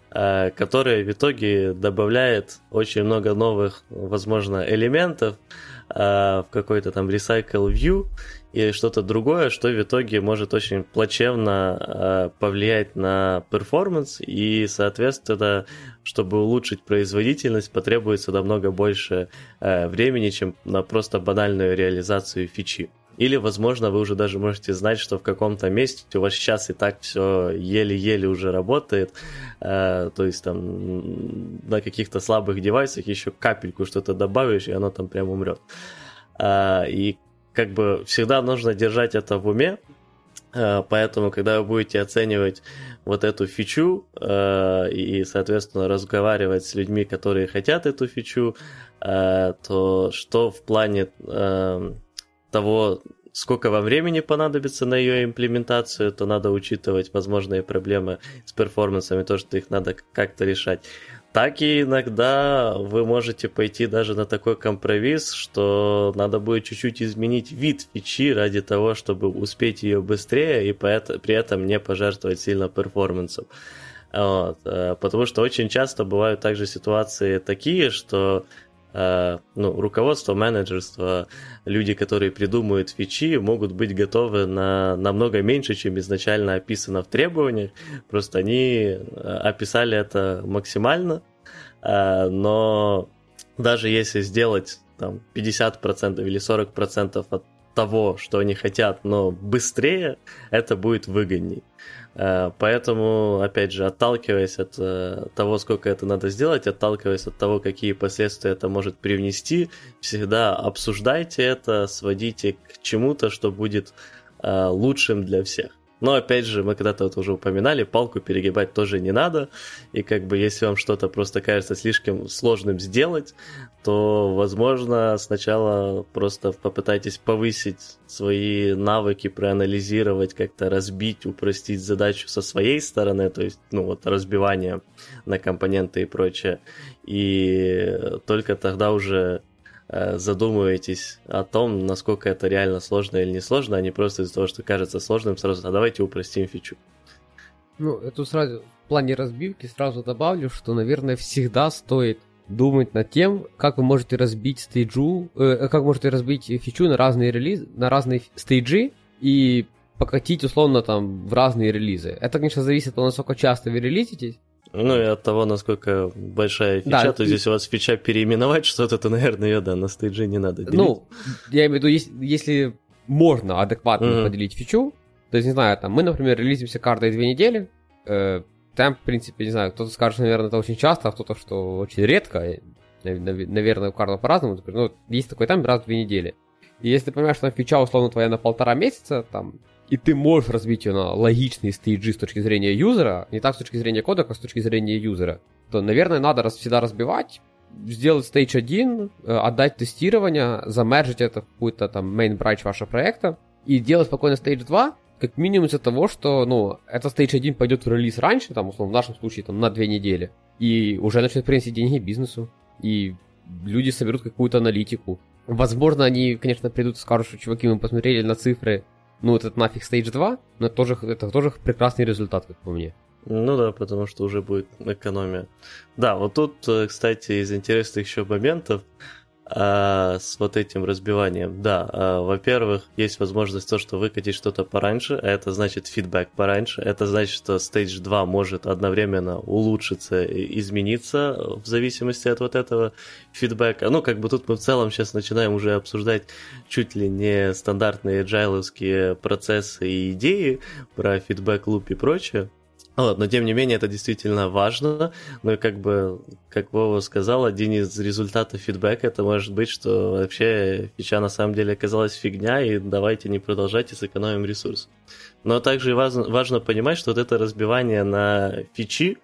B: которая в итоге добавляет очень много новых, возможно, элементов в какой-то там recycle view, и что-то другое, что в итоге может очень плачевно э, повлиять на перформанс, и, соответственно, чтобы улучшить производительность, потребуется намного больше э, времени, чем на просто банальную реализацию фичи. Или, возможно, вы уже даже можете знать, что в каком-то месте у вас сейчас и так все еле-еле уже работает, э, то есть там на каких-то слабых девайсах еще капельку что-то добавишь, и оно там прям умрет. Uh, и как бы всегда нужно держать это в уме, э, Поэтому, когда вы будете оценивать вот эту фичу э, и, соответственно, разговаривать с людьми, которые хотят эту фичу, э, то что в плане того, сколько вам времени понадобится на ее имплементацию, то надо учитывать возможные проблемы с перформансами, то, что их надо как-то решать так и иногда вы можете пойти даже на такой компромисс, что надо будет чуть-чуть изменить вид фичи ради того, чтобы успеть ее быстрее и при этом не пожертвовать сильно перформансом. Вот. Э, потому что очень часто бывают также ситуации такие, что ну, руководство, менеджерство, люди, которые придумывают фичи, могут быть готовы на намного меньше, чем изначально описано в требованиях. Просто они э, описали это максимально, э, но даже если сделать там 50% или 40% от того, что они хотят, но быстрее, это будет выгодней. Э, поэтому, опять же, отталкиваясь от э, того, сколько это надо сделать, отталкиваясь от того, какие последствия это может привнести, всегда обсуждайте это, сводите к чему-то, что будет э, лучшим для всех. Но опять же, мы когда-то вот уже упоминали, палку перегибать тоже не надо. И как бы если вам что-то просто кажется слишком сложным сделать, то, возможно, сначала просто попытайтесь повысить свои навыки, проанализировать, как-то разбить, упростить задачу со своей стороны, то есть, ну вот, разбивание на компоненты и прочее. И только тогда уже задумываетесь о том, насколько это реально сложно или не сложно, а не просто из-за того, что кажется сложным, сразу, а давайте упростим фичу.
A: Ну, это сразу в плане разбивки сразу добавлю, что, наверное, всегда стоит думать над тем, как вы можете разбить стейджу, э, как можете разбить фичу на разные релизы, на разные стейджи и покатить условно там в разные релизы. Это, конечно, зависит от того, насколько часто вы релизитесь,
B: ну и от того, насколько большая фича, да, то и... здесь у вас фича переименовать что-то, то, наверное, ее, да, на стейдже не надо делить.
A: Ну, я имею в виду, если, если можно адекватно mm-hmm. поделить фичу, то есть, не знаю, там, мы, например, релизимся каждые две недели, э, там, в принципе, не знаю, кто-то скажет, наверное, это очень часто, а кто-то, что очень редко, наверное, у каждого по-разному, но есть такой там раз в две недели. И если ты понимаешь, что там фича условно твоя на полтора месяца, там, и ты можешь разбить ее на логичные стейджи с точки зрения юзера, не так с точки зрения кода, как с точки зрения юзера, то, наверное, надо раз, всегда разбивать, сделать стейдж 1, э, отдать тестирование, замержить это в какой-то там main branch вашего проекта и делать спокойно стейдж 2, как минимум из-за того, что, ну, это стейдж 1 пойдет в релиз раньше, там, условно, в нашем случае, там, на две недели, и уже начнет приносить деньги бизнесу, и люди соберут какую-то аналитику. Возможно, они, конечно, придут и скажут, что, чуваки, мы посмотрели на цифры, ну, это нафиг стейдж 2, но это тоже, это тоже прекрасный результат, как по мне.
B: Ну да, потому что уже будет экономия. Да, вот тут, э, кстати, из интересных еще моментов, с вот этим разбиванием. Да, а, во-первых, есть возможность то, что выкатить что-то пораньше, а это значит фидбэк пораньше, это значит, что Stage 2 может одновременно улучшиться и измениться в зависимости от вот этого фидбэка. Ну, как бы тут мы в целом сейчас начинаем уже обсуждать чуть ли не стандартные agile процессы и идеи про фидбэк луп и прочее. Но тем не менее это действительно важно. И как бы, как Вова сказал, один из результатов фидбэка это может быть, что вообще фича на самом деле оказалась фигня, и давайте не продолжать и сэкономим ресурс. Но также важно, важно понимать, что вот это разбивание на фичи,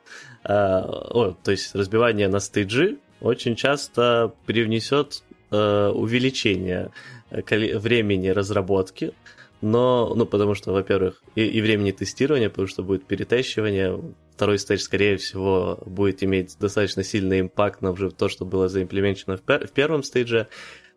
B: э, о, то есть разбивание на стейджи, очень часто привнесет э, увеличение э, времени разработки, но, ну, потому что, во-первых, и, и времени тестирования, потому что будет перетащивание, второй стейдж, скорее всего, будет иметь достаточно сильный импакт на уже то, что было заимплементировано в, пер- в первом стейдже,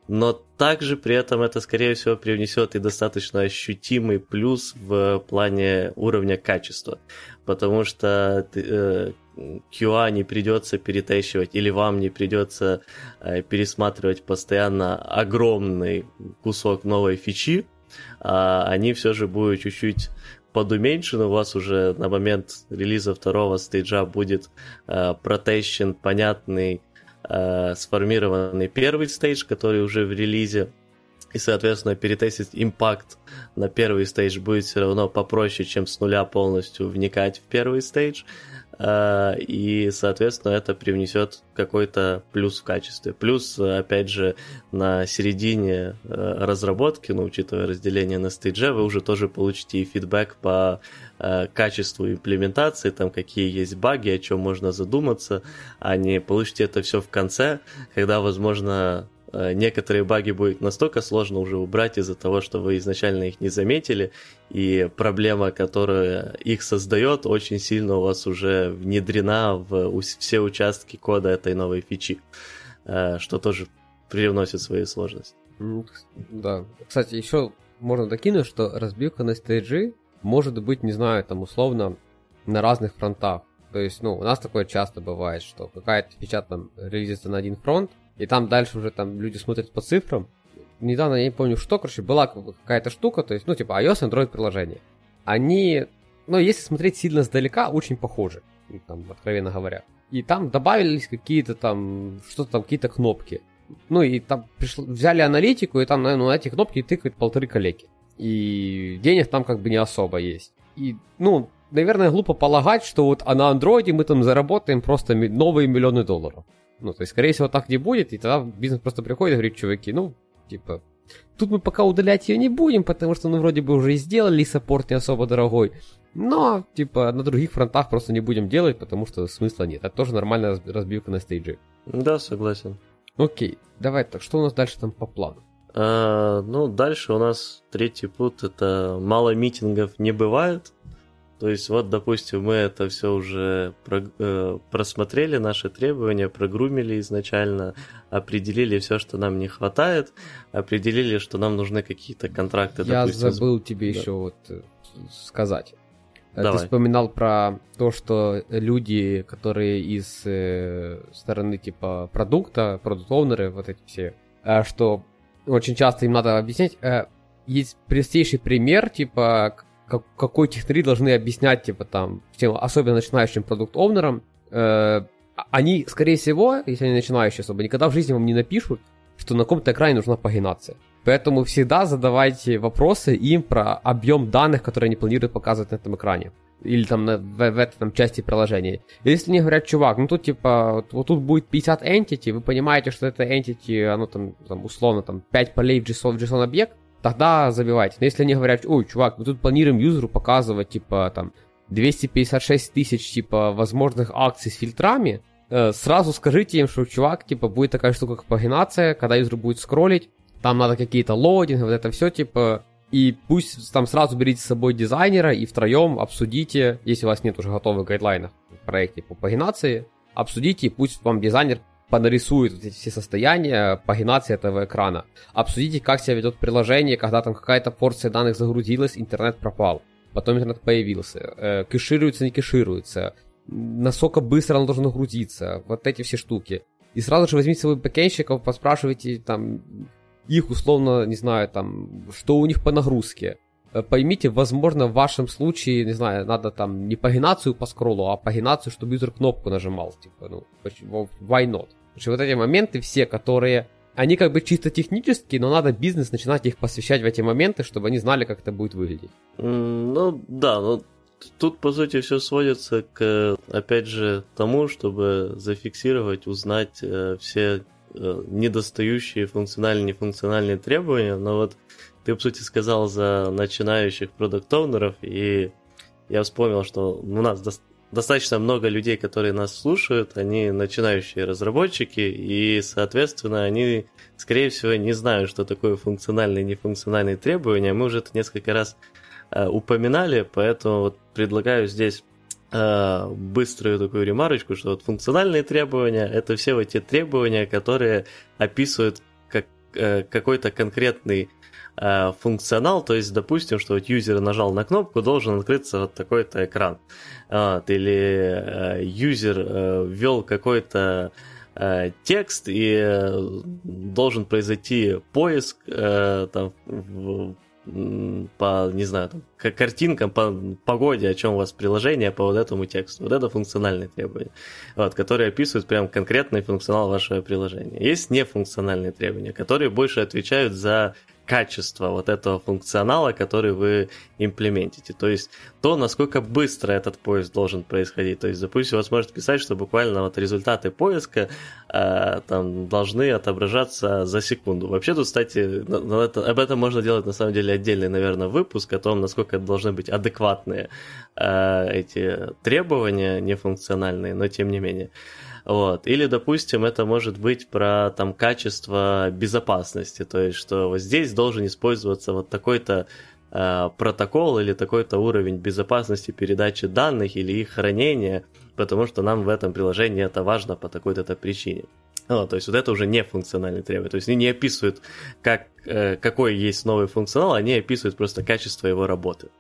B: но также при этом это, скорее всего, привнесет и достаточно ощутимый плюс в плане уровня качества, потому что э, QA не придется перетащивать или вам не придется э, пересматривать постоянно огромный кусок новой фичи, а они все же будут чуть-чуть подуменьшены, у вас уже на момент релиза второго стейджа будет э, протещен понятный, э, сформированный первый стейдж, который уже в релизе, и, соответственно, перетестить импакт на первый стейдж будет все равно попроще, чем с нуля полностью вникать в первый стейдж. А, и, соответственно, это привнесет какой-то плюс в качестве. Плюс, опять же, на середине э, разработки, ну, учитывая разделение на стейдже, вы уже тоже получите и фидбэк по э, качеству имплементации, там какие есть баги, о чем можно задуматься, а не получите это все в конце, когда, возможно, некоторые баги будет настолько сложно уже убрать из-за того, что вы изначально их не заметили, и проблема, которая их создает, очень сильно у вас уже внедрена в все участки кода этой новой фичи, э, что тоже привносит свои сложности.
A: Да. Кстати, еще можно докинуть, что разбивка на стейджи может быть, не знаю, там условно на разных фронтах. То есть, ну, у нас такое часто бывает, что какая-то фича там релизится на один фронт, и там дальше уже там люди смотрят по цифрам. Недавно, я не помню что, короче, была какая-то штука, то есть, ну, типа iOS, Android приложение. Они, ну, если смотреть сильно сдалека, очень похожи, там, откровенно говоря. И там добавились какие-то там, что-то там, какие-то кнопки. Ну, и там пришло, взяли аналитику, и там, ну, на эти кнопки тыкают полторы коллеги. И денег там как бы не особо есть. И, ну, наверное, глупо полагать, что вот а на андроиде мы там заработаем просто новые миллионы долларов. Ну, то есть, скорее всего, так не будет, и тогда бизнес просто приходит и говорит, чуваки, ну, типа, тут мы пока удалять ее не будем, потому что, ну, вроде бы уже и сделали, саппорт не особо дорогой, но, типа, на других фронтах просто не будем делать, потому что смысла нет. Это тоже нормальная разбивка на стейджи.
B: Да, согласен.
A: Окей, давай так, что у нас дальше там по плану?
B: А, ну, дальше у нас третий путь, это мало митингов не бывает. То есть вот, допустим, мы это все уже про, э, просмотрели, наши требования, прогрумили изначально, определили все, что нам не хватает, определили, что нам нужны какие-то контракты.
A: Я допустим, забыл тебе да. еще вот э, сказать. Э, Давай. Ты вспоминал про то, что люди, которые из э, стороны типа продукта, продукт-оунеры, вот эти все, э, что очень часто им надо объяснять. Э, есть простейший пример, типа, как, какой технари должны объяснять, типа, там, тем, особенно начинающим продукт-овнерам, э, они, скорее всего, если они начинающие особо, никогда в жизни вам не напишут, что на каком-то экране нужна пагинация. Поэтому всегда задавайте вопросы им про объем данных, которые они планируют показывать на этом экране. или там на, в, в там, части приложения. Если они говорят, чувак, ну тут типа, вот, вот тут будет 50 entity, вы понимаете, что это entity, оно там, там условно там 5 полей в JSON, в JSON объект, тогда забивайте. Но если они говорят, ой, чувак, мы тут планируем юзеру показывать, типа, там, 256 тысяч, типа, возможных акций с фильтрами, э, сразу скажите им, что, чувак, типа, будет такая штука, как пагинация, когда юзер будет скроллить, там надо какие-то лоудинги, вот это все, типа, и пусть там сразу берите с собой дизайнера и втроем обсудите, если у вас нет уже готовых гайдлайнов в проекте по пагинации, обсудите, пусть вам дизайнер понарисует вот эти все состояния пагинации этого экрана. Обсудите, как себя ведет приложение, когда там какая-то порция данных загрузилась, интернет пропал. Потом интернет появился. Э, кэшируется, не кэшируется. Насколько быстро оно должно грузиться. Вот эти все штуки. И сразу же возьмите с собой бэкенщиков, поспрашивайте там их условно, не знаю, там, что у них по нагрузке. Э, поймите, возможно, в вашем случае, не знаю, надо там не пагинацию по скроллу, а пагинацию, чтобы юзер кнопку нажимал. Типа, ну, why not? Что вот эти моменты все, которые, они как бы чисто технические, но надо бизнес начинать их посвящать в эти моменты, чтобы они знали, как это будет выглядеть.
B: Mm, ну, да, ну, тут, по сути, все сводится к, опять же, тому, чтобы зафиксировать, узнать э, все э, недостающие функциональные и нефункциональные требования, но вот ты, по сути, сказал за начинающих продукт-оунеров, и я вспомнил, что у нас достаточно много людей, которые нас слушают, они начинающие разработчики, и, соответственно, они, скорее всего, не знают, что такое функциональные и нефункциональные требования. Мы уже это несколько раз э, упоминали, поэтому вот предлагаю здесь э, быструю такую ремарочку, что вот функциональные требования – это все вот те требования, которые описывают какой-то конкретный э, функционал, то есть, допустим, что вот юзер нажал на кнопку, должен открыться вот такой-то экран. Вот, или э, юзер э, ввел какой-то э, текст и э, должен произойти поиск э, там, в, по, не знаю, там, картинкам, по погоде, о чем у вас приложение, по вот этому тексту. Вот это функциональные требования, вот, которые описывают прям конкретный функционал вашего приложения. Есть нефункциональные требования, которые больше отвечают за качество вот этого функционала, который вы имплементите. То есть то, насколько быстро этот поиск должен происходить. То есть, допустим, у вас может писать, что буквально вот результаты поиска э, там должны отображаться за секунду. Вообще тут, кстати, это, об этом можно делать на самом деле отдельный, наверное, выпуск о том, насколько должны быть адекватные э, эти требования нефункциональные, но тем не менее. Вот. Или, допустим, это может быть про там качество безопасности, то есть, что вот здесь должен использоваться вот такой-то э, протокол или такой-то уровень безопасности передачи данных или их хранения, потому что нам в этом приложении это важно по такой-то причине. Ну, то есть вот это уже не функциональные требования. То есть они не описывают, как, э, какой есть новый функционал, они описывают просто качество его работы.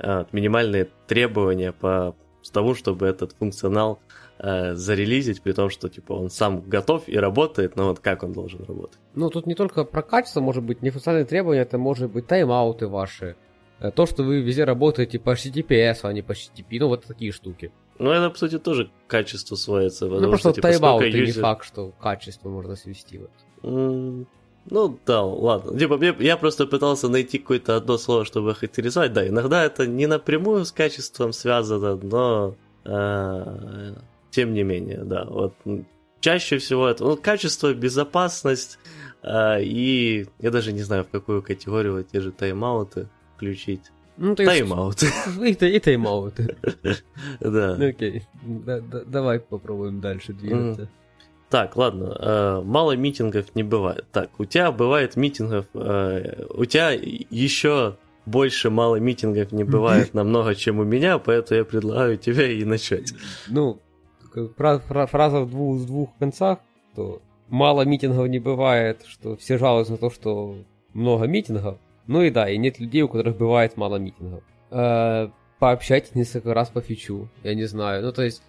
B: Вот, минимальные требования по тому, чтобы этот функционал э, зарелизить, при том, что типа он сам готов и работает, но вот как он должен работать.
A: Ну, тут не только про качество может быть нефункциональные требования, это может быть тайм-ауты ваши, э, то, что вы везде работаете по HTTPS, а не по HTTP, ну, вот такие штуки.
B: Ну, это, по сути, тоже качество сводится.
A: Ну, просто что, типа, тайм-ауты юзер... не факт, что качество можно свести. Вот.
B: Mm, ну, да, ладно. Типа, я, я просто пытался найти какое-то одно слово, чтобы характеризовать. Да, иногда это не напрямую с качеством связано, но... Э, тем не менее, да, вот чаще всего это ну, качество, безопасность, э, и я даже не знаю, в какую категорию вот те же тайм-ауты включить.
A: Ну,
B: то тайм-ауты.
A: И, и тайм-ауты.
B: Да.
A: Окей, да, да, давай попробуем дальше двигаться.
B: Так, ладно, э, мало митингов не бывает. Так, у тебя бывает митингов, э, у тебя еще больше мало митингов не бывает намного, чем у меня, поэтому я предлагаю тебе и начать.
A: Ну, фраза в двух, в двух концах, то мало митингов не бывает, что все жалуются на то, что много митингов. Ну и да, и нет людей, у которых бывает мало митингов. Э, пообщайтесь несколько раз по фичу, я не знаю. Ну, то есть,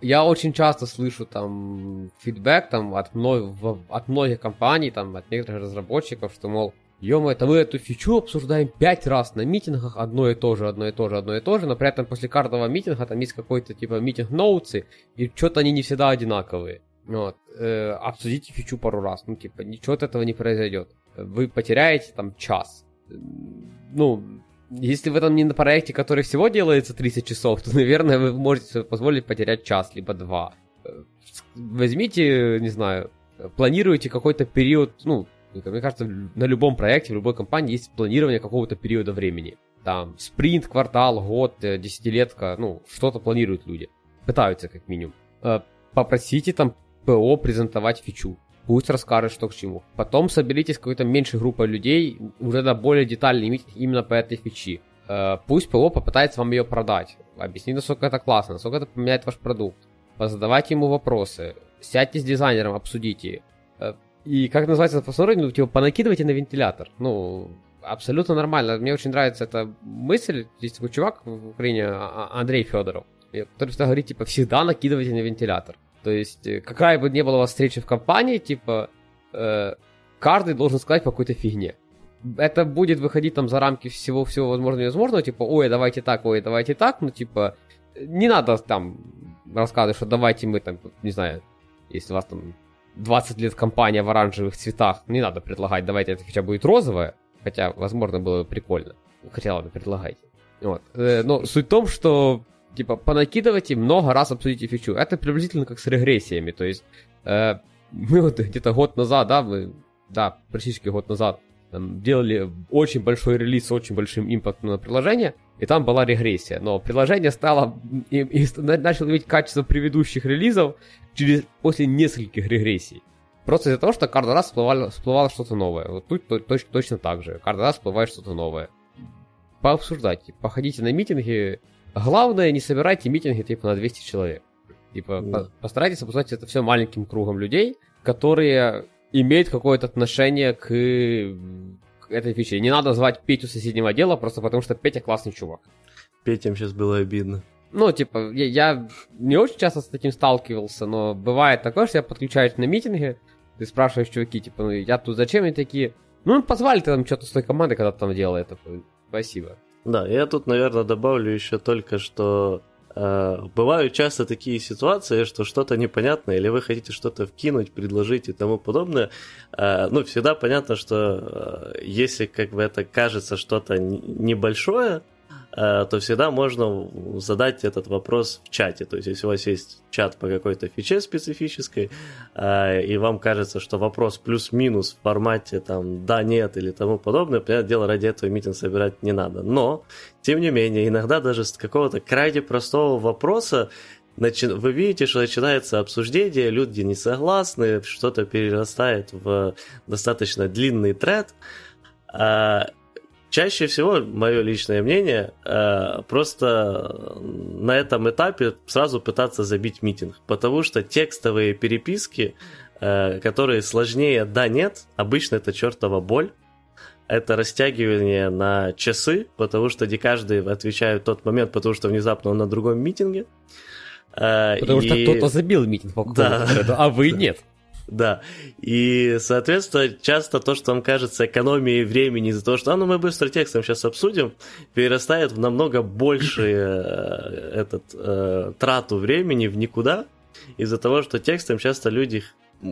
A: я очень часто слышу там фидбэк там от, мной, от многих компаний, там, от некоторых разработчиков, что, мол, ё это мы эту фичу обсуждаем пять раз на митингах, одно и то же, одно и то же, одно и то же, но при этом после каждого митинга там есть какой-то типа митинг ноутсы, и что-то они не всегда одинаковые. Вот. Э, обсудите фичу пару раз, ну типа ничего от этого не произойдет. Вы потеряете там час. Ну, если вы там не на проекте, который всего делается 30 часов, то, наверное, вы можете позволить потерять час, либо два. Э, возьмите, не знаю, планируйте какой-то период, ну, мне кажется, на любом проекте, в любой компании есть планирование какого-то периода времени. Там спринт, квартал, год, э, десятилетка, ну, что-то планируют люди. Пытаются, как минимум. Э, попросите там ПО презентовать фичу. Пусть расскажет, что к чему. Потом соберитесь какой-то меньшей группой людей, уже на более детальный митинг именно по этой фичи. Э, пусть ПО попытается вам ее продать. Объяснить, насколько это классно, насколько это поменяет ваш продукт. Позадавайте ему вопросы. Сядьте с дизайнером, обсудите. И как называется это посмотрите, ну, типа, понакидывайте на вентилятор. Ну, абсолютно нормально. Мне очень нравится эта мысль. Есть такой чувак в Украине, а, а, Андрей Федоров, который всегда говорит, типа, всегда накидывайте на вентилятор. То есть, э, какая бы ни была у вас встреча в компании, типа, э, каждый должен сказать по какой-то фигне. Это будет выходить там за рамки всего-всего возможного и невозможного, типа, ой, давайте так, ой, давайте так, ну, типа, не надо там рассказывать, что давайте мы там, не знаю, если у вас там 20 лет компания в оранжевых цветах, не надо предлагать, давайте это хотя будет розовая, хотя, возможно, было бы прикольно. Хотя, ладно, предлагайте. Вот. Э, но суть в том, что, типа, понакидывайте, много раз обсудите фичу. Это приблизительно как с регрессиями, то есть э, мы вот где-то год назад, да, мы, да, практически год назад там, делали очень большой релиз с очень большим импактом на приложение, и там была регрессия. Но приложение стало и, и начало иметь качество предыдущих релизов через, после нескольких регрессий. Просто из-за того, что каждый раз всплывало, всплывало что-то новое. Вот тут то, точ, точно так же. Каждый раз всплывает что-то новое. Пообсуждайте, походите на митинги. Главное, не собирайте митинги типа на 200 человек. Типа, mm. по, постарайтесь обсуждать это все маленьким кругом людей, которые имеют какое-то отношение к, этой фиче. Не надо звать Петю соседнего отдела, просто потому что Петя классный чувак.
B: Петям сейчас было обидно.
A: Ну, типа, я, я не очень часто с таким сталкивался, но бывает такое, что я подключаюсь на митинги, ты спрашиваешь, чуваки, типа, ну я тут зачем? И такие, ну позвали ты там что-то с той команды, когда ты там делал это. Спасибо.
B: Да, я тут, наверное, добавлю еще только, что бывают часто такие ситуации, что что-то непонятное, или вы хотите что-то вкинуть, предложить и тому подобное. Э, ну, всегда понятно, что э, если как бы это кажется что-то небольшое, Э, то всегда можно задать этот вопрос в чате. То есть, если у вас есть чат по какой-то фиче специфической, э, и вам кажется, что вопрос плюс-минус в формате там да, нет или тому подобное, понятное дело, ради этого митинг собирать не надо. Но, тем не менее, иногда даже с какого-то крайне простого вопроса вы видите, что начинается обсуждение, люди не согласны, что-то перерастает в достаточно длинный тред, э, Чаще всего, мое личное мнение, э, просто на этом этапе сразу пытаться забить митинг, потому что текстовые переписки, э, которые сложнее «да-нет», обычно это чертова боль, это растягивание на часы, потому что не каждый отвечает в тот момент, потому что внезапно он на другом митинге.
A: Э, потому и... что кто-то забил митинг по да. а вы нет.
B: Да. И, соответственно, часто то, что вам кажется экономией времени из-за того, что а, ну мы быстро текстом сейчас обсудим, перерастает в намного больше э, этот, э, трату времени в никуда, из-за того, что текстом часто люди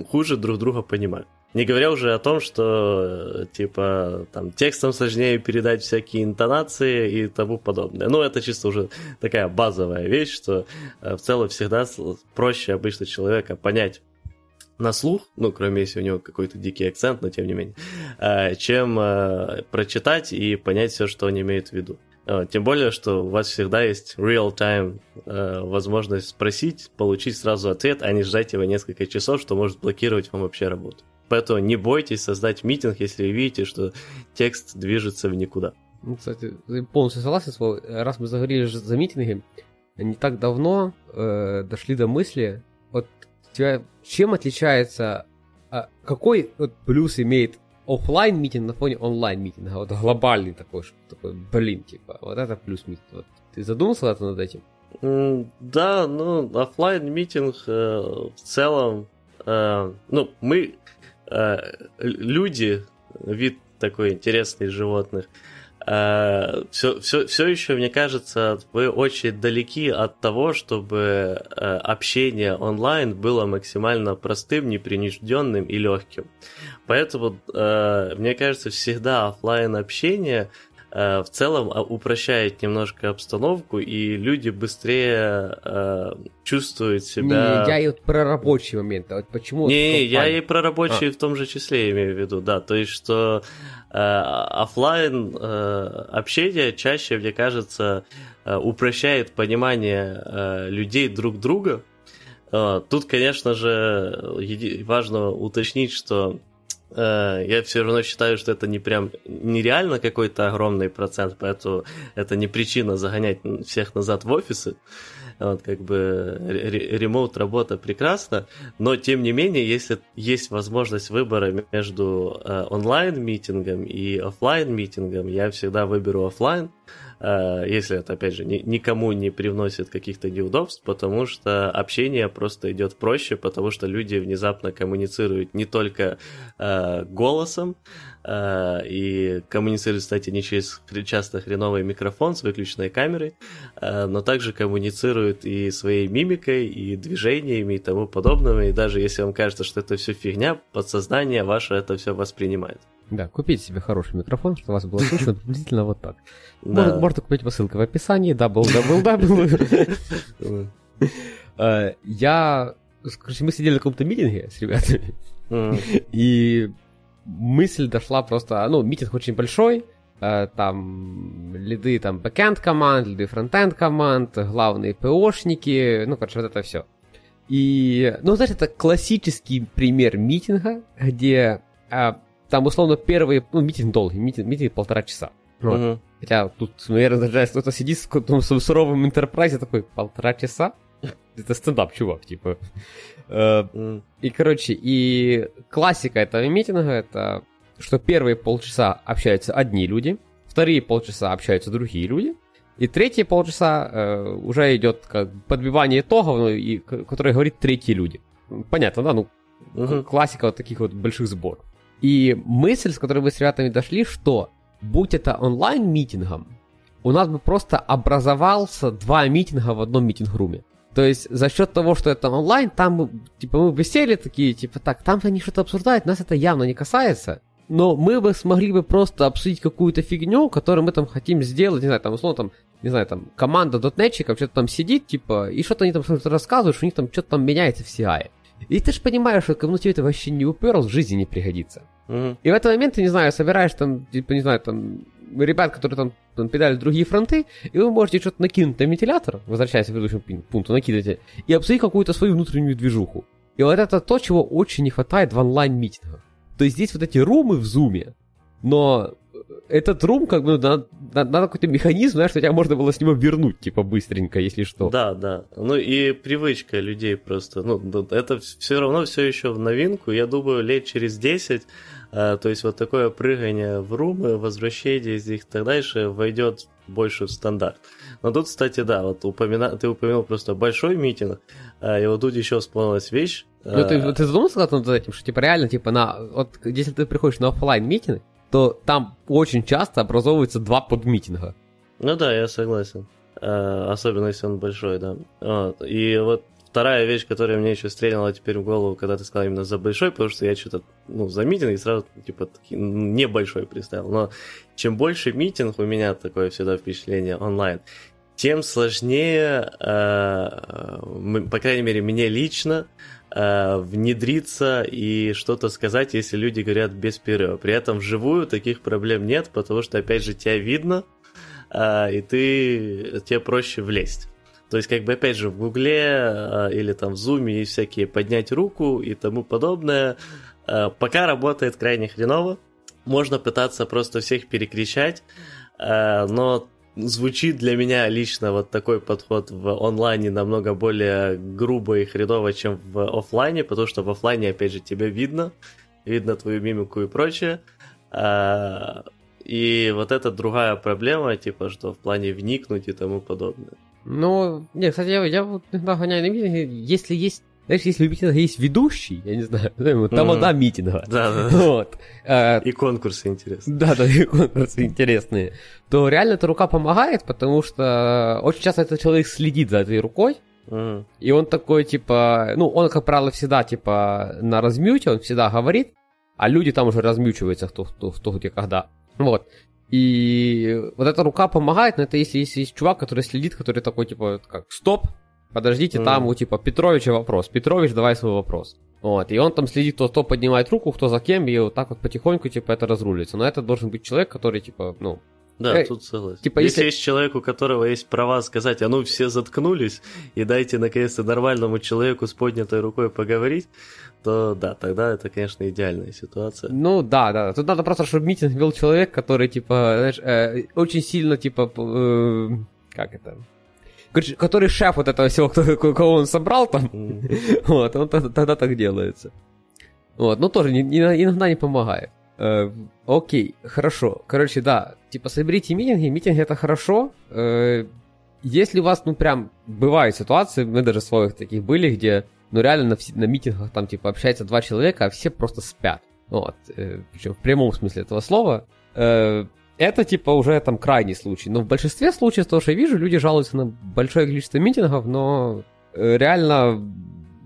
B: хуже друг друга понимают. Не говоря уже о том, что типа там текстом сложнее передать всякие интонации и тому подобное. Ну, это чисто уже такая базовая вещь, что э, в целом всегда проще обычно человека понять на слух, ну, кроме если у него какой-то дикий акцент, но тем не менее, э, чем э, прочитать и понять все, что он имеет в виду. Э, тем более, что у вас всегда есть real-time возможность спросить, получить сразу ответ, а не ждать его несколько часов, что может блокировать вам вообще работу. Поэтому не бойтесь создать митинг, если вы видите, что текст движется в никуда.
A: Ну, кстати, полностью согласен. Раз мы заговорили за митинги, не так давно э, дошли до мысли, вот тебя чем отличается, а, какой вот плюс имеет офлайн митинг на фоне онлайн митинга, вот глобальный такой, такой, блин, типа, вот это плюс митинг. Вот. Ты задумался над этим?
B: Да, ну, офлайн митинг э, в целом, э, ну, мы, э, люди, вид такой интересный животных, все, все, все еще, мне кажется, вы очень далеки от того, чтобы э, общение онлайн было максимально простым, непринужденным и легким. Поэтому, э, мне кажется, всегда офлайн общение в целом а, упрощает немножко обстановку, и люди быстрее э, чувствуют себя...
A: Не, я и вот про рабочий момент, а вот почему...
B: Не, я и про рабочий а. в том же числе имею в виду, да, то есть, что э, офлайн э, общение чаще, мне кажется, э, упрощает понимание э, людей друг друга, Тут, конечно же, важно уточнить, что Э, я все равно считаю, что это не прям нереально какой-то огромный процент, поэтому это не причина загонять всех назад в офисы. Вот, как бы ремоут работа прекрасна, но тем не менее, если есть возможность выбора между э, онлайн-митингом и офлайн-митингом, я всегда выберу офлайн, Э, если это, опять же, ни, никому не привносит каких-то неудобств, потому что общение просто идет проще, потому что люди внезапно коммуницируют не только э, голосом, э, и коммуницируют, кстати, не через часто хреновый микрофон с выключенной камерой, э, но также коммуницируют и своей мимикой, и движениями, и тому подобное, и даже если вам кажется, что это все фигня, подсознание ваше это все воспринимает.
A: Да, купите себе хороший микрофон, чтобы вас было слышно приблизительно вот так. Да. Можно купить по ссылке в описании, www. Э, я, короче, мы сидели на каком-то meeting е с ребятами, и мысль дошла просто, ну, meeting очень большой, э, там lead ы там backend команд, lead ы frontend команд, главные PO шники, ну, короче, вот это все. И, ну, знаешь, это классический пример meeting а, где а, там, условно, первый, ну, meeting долгий, meeting, meeting полтора часа. Вот. Uh-huh. Хотя тут, наверное, даже кто-то сидит в каком-то суровом enterprise такой, полтора часа? Это стендап, чувак, типа. Uh, и, короче, и классика этого митинга это, что первые полчаса общаются одни люди, вторые полчаса общаются другие люди, и третьи полчаса э, уже идет как подбивание итогов, ну, и, который говорит третьи люди. Понятно, да? Ну, uh-huh. классика вот таких вот больших сборов. И мысль, с которой мы с ребятами дошли, что будь это онлайн-митингом, у нас бы просто образовался два митинга в одном митинг-руме. То есть за счет того, что это онлайн, там типа мы бы сели такие, типа так, там они что-то обсуждают, нас это явно не касается. Но мы бы смогли бы просто обсудить какую-то фигню, которую мы там хотим сделать, не знаю, там, условно, там, не знаю, там, команда дотнетчиков что-то там сидит, типа, и что-то они там что-то рассказывают, что у них там что-то там меняется в CI. И ты же понимаешь, что кому тебе это вообще не уперло, в жизни не пригодится. Mm-hmm. И в этот момент ты, не знаю, собираешь там, типа, не знаю, там, ребят, которые там, там педалят другие фронты, и вы можете что-то накинуть на вентилятор, возвращаясь к предыдущему пункту, накидываете, и обсудить какую-то свою внутреннюю движуху. И вот это то, чего очень не хватает в онлайн-митингах. То есть здесь вот эти румы в зуме, но этот рум, как бы, надо, надо какой-то механизм, знаешь, что тебя можно было с него вернуть, типа, быстренько, если что.
B: Да, да. Ну и привычка людей просто. Ну, это все равно все еще в новинку. Я думаю, лет через 10 а, то есть вот такое прыгание в румы, возвращение из них и так дальше войдет больше в стандарт. Но тут, кстати, да, вот упомина... ты упомянул просто большой митинг, а, и вот тут еще вспомнилась вещь.
A: Ну, ты, ты задумался над этим, что типа реально, типа, на вот если ты приходишь на офлайн митинг, то там очень часто образовываются два подмитинга.
B: Ну да, я согласен. Особенно если он большой, да. Вот. И вот вторая вещь, которая мне еще стрельнула теперь в голову, когда ты сказал именно за большой, потому что я что-то, ну, за митинг и сразу, типа, таки, небольшой представил. Но чем больше митинг, у меня такое всегда впечатление онлайн, тем сложнее, э, по крайней мере, мне лично, э, внедриться и что-то сказать, если люди говорят без перерыва. При этом вживую таких проблем нет, потому что, опять же, тебя видно, э, и ты, тебе проще влезть. То есть, как бы, опять же, в Гугле э, или там в Зуме есть всякие поднять руку и тому подобное. Э, пока работает крайне хреново. Можно пытаться просто всех перекричать, э, но звучит для меня лично вот такой подход в онлайне намного более грубо и хреново, чем в офлайне, потому что в офлайне, опять же, тебя видно, видно твою мимику и прочее. И вот это другая проблема, типа, что в плане вникнуть и тому подобное.
A: Ну, не, кстати, я, я вот гоняю на митинги, если есть знаешь, если у митинга есть ведущий, я не знаю, тамада mm-hmm. митинга.
B: Да, да.
A: Вот.
B: А, и конкурсы интересные.
A: Да, да, и конкурсы интересные. То реально эта рука помогает, потому что очень часто этот человек следит за этой рукой. Mm-hmm. И он такой, типа, ну, он, как правило, всегда, типа, на размюте, он всегда говорит, а люди там уже размючиваются кто, кто, кто где когда. Вот. И вот эта рука помогает, но это если, если есть чувак, который следит, который такой, типа, как, стоп, подождите, mm. там у, типа, Петровича вопрос. Петрович, давай свой вопрос. Вот, и он там следит, кто, кто поднимает руку, кто за кем, и вот так вот потихоньку, типа, это разрулится. Но это должен быть человек, который, типа, ну,
B: да, э, тут согласен. Типа, если... если есть человек, у которого есть права сказать, а ну все заткнулись, и дайте наконец-то нормальному человеку с поднятой рукой поговорить, то да, тогда это, конечно, идеальная ситуация.
A: Ну да, да. Тут надо просто, чтобы митинг вел человек, который, типа, знаешь, э, очень сильно, типа, э, как это, Короче, который шеф вот этого всего, кто, кого он собрал там, mm. вот, он тогда, тогда так делается. Вот, но тоже не, не, иногда не помогает. Э, окей, хорошо. Короче, да, типа соберите митинги, митинги это хорошо. Э, если у вас, ну, прям бывают ситуации, мы даже своих таких были, где, ну, реально на, на митингах там, типа, общается два человека, а все просто спят. Вот, э, причем в прямом смысле этого слова. Э, это, типа, уже там крайний случай. Но в большинстве случаев, то, что я вижу, люди жалуются на большое количество митингов, но э, реально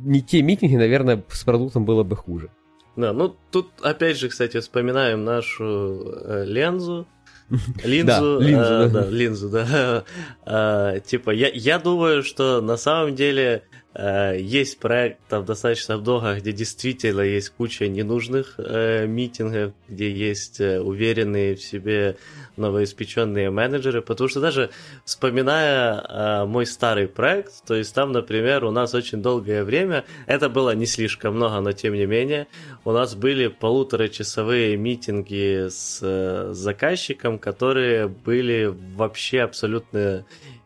A: не те митинги, наверное, с продуктом было бы хуже.
B: Да, ну тут опять же, кстати, вспоминаем нашу э, лензу. Линзу, да, линзу, э, да. да, линзу, да. Э, типа, я, я думаю, что на самом деле есть проектов достаточно много, где действительно есть куча ненужных э, митингов, где есть э, уверенные в себе новоиспеченные менеджеры, потому что даже вспоминая э, мой старый проект, то есть там, например, у нас очень долгое время, это было не слишком много, но тем не менее, у нас были полуторачасовые митинги с э, заказчиком, которые были вообще абсолютно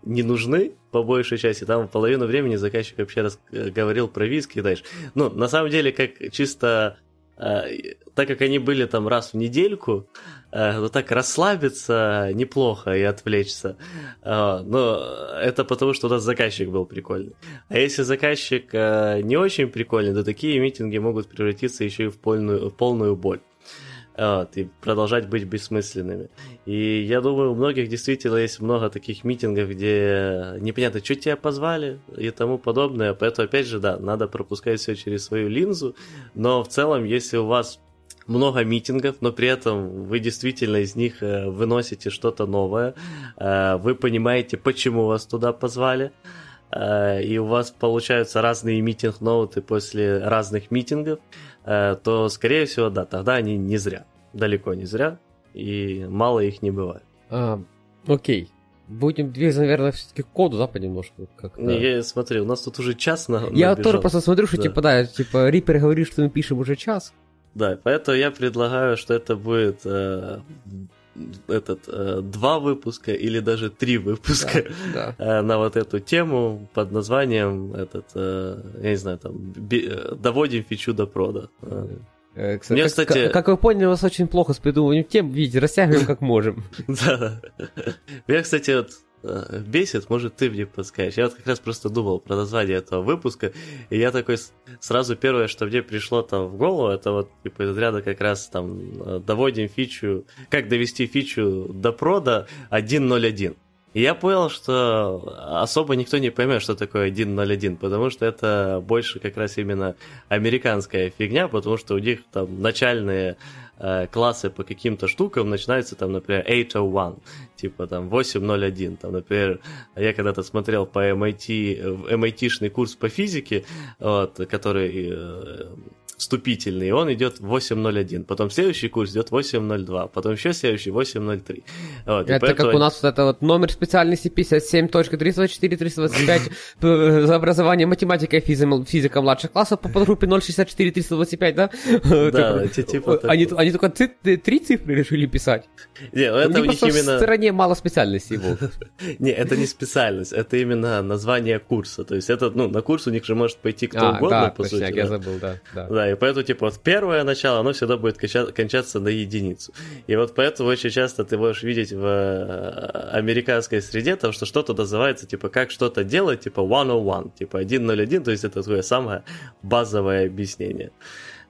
B: не нужны, по большей части. Там половину времени заказчик вообще раз, э, говорил про виски, дальше. Ну, на самом деле, как чисто... Э, так как они были там раз в недельку, э, вот так расслабиться неплохо и отвлечься. Но это потому, что у нас заказчик был прикольный. А если заказчик не очень прикольный, то такие митинги могут превратиться еще и в полную, в полную боль вот, и продолжать быть бессмысленными. И я думаю, у многих действительно есть много таких митингов, где непонятно, что тебя позвали и тому подобное. Поэтому, опять же, да, надо пропускать все через свою линзу. Но в целом, если у вас много митингов, но при этом вы действительно из них э, выносите что-то новое, э, вы понимаете, почему вас туда позвали, и у вас получаются разные митинг-ноуты после разных митингов, Э, то, скорее всего, да, тогда они не зря. Далеко не зря, и мало их не бывает.
A: А, окей. Будем двигаться, наверное, все-таки к коду, да, понемножку?
B: Как-то. Не, я смотрю, у нас тут уже час на.
A: Я набежал. тоже просто смотрю, что да. типа, да, типа, Риппер говорит, что мы пишем уже час.
B: Да, поэтому я предлагаю, что это будет э, этот э, два выпуска или даже три выпуска да, да. Э, на вот эту тему под названием этот, э, я не знаю, там би, э, доводим фичу до прода.
A: Э, кстати, Мне, как, кстати... Как, как вы поняли, у нас очень плохо с придумыванием тем, видите, растягиваем как можем.
B: Да. Я, кстати, вот Э, бесит, может, ты мне подскажешь. Я вот как раз просто думал про название этого выпуска, и я такой сразу первое, что мне пришло там в голову, это вот типа из ряда как раз там э, доводим фичу, как довести фичу до прода 1.0.1. И я понял, что особо никто не поймет, что такое 1.0.1, потому что это больше как раз именно американская фигня, потому что у них там начальные э, классы по каким-то штукам начинаются там, например, 801, типа там 801, там, например, я когда-то смотрел по MIT, MIT-шный курс по физике, вот, который э, вступительный, и он идет 8.01. Потом следующий курс идет 8.02. Потом еще следующий 8.03.
A: Вот, это поэтому... как у нас вот это вот номер специальности 57.324-325 э, за образование математика и физика младших классов по подгруппе 064-325, да?
B: Да, типа
A: они, только три цифры решили писать.
B: Не, ну это у них именно...
A: в стране мало специальностей было.
B: Не, это не специальность, это именно название курса. То есть это, ну, на курс у них же может пойти кто а, угодно, по сути.
A: я забыл, да.
B: Да, и поэтому, типа, вот первое начало, оно всегда будет кончаться на единицу. И вот поэтому очень часто ты можешь видеть в э, американской среде, то, что что-то называется, типа, как что-то делать, типа, 101, типа, 101, то есть это такое самое базовое объяснение.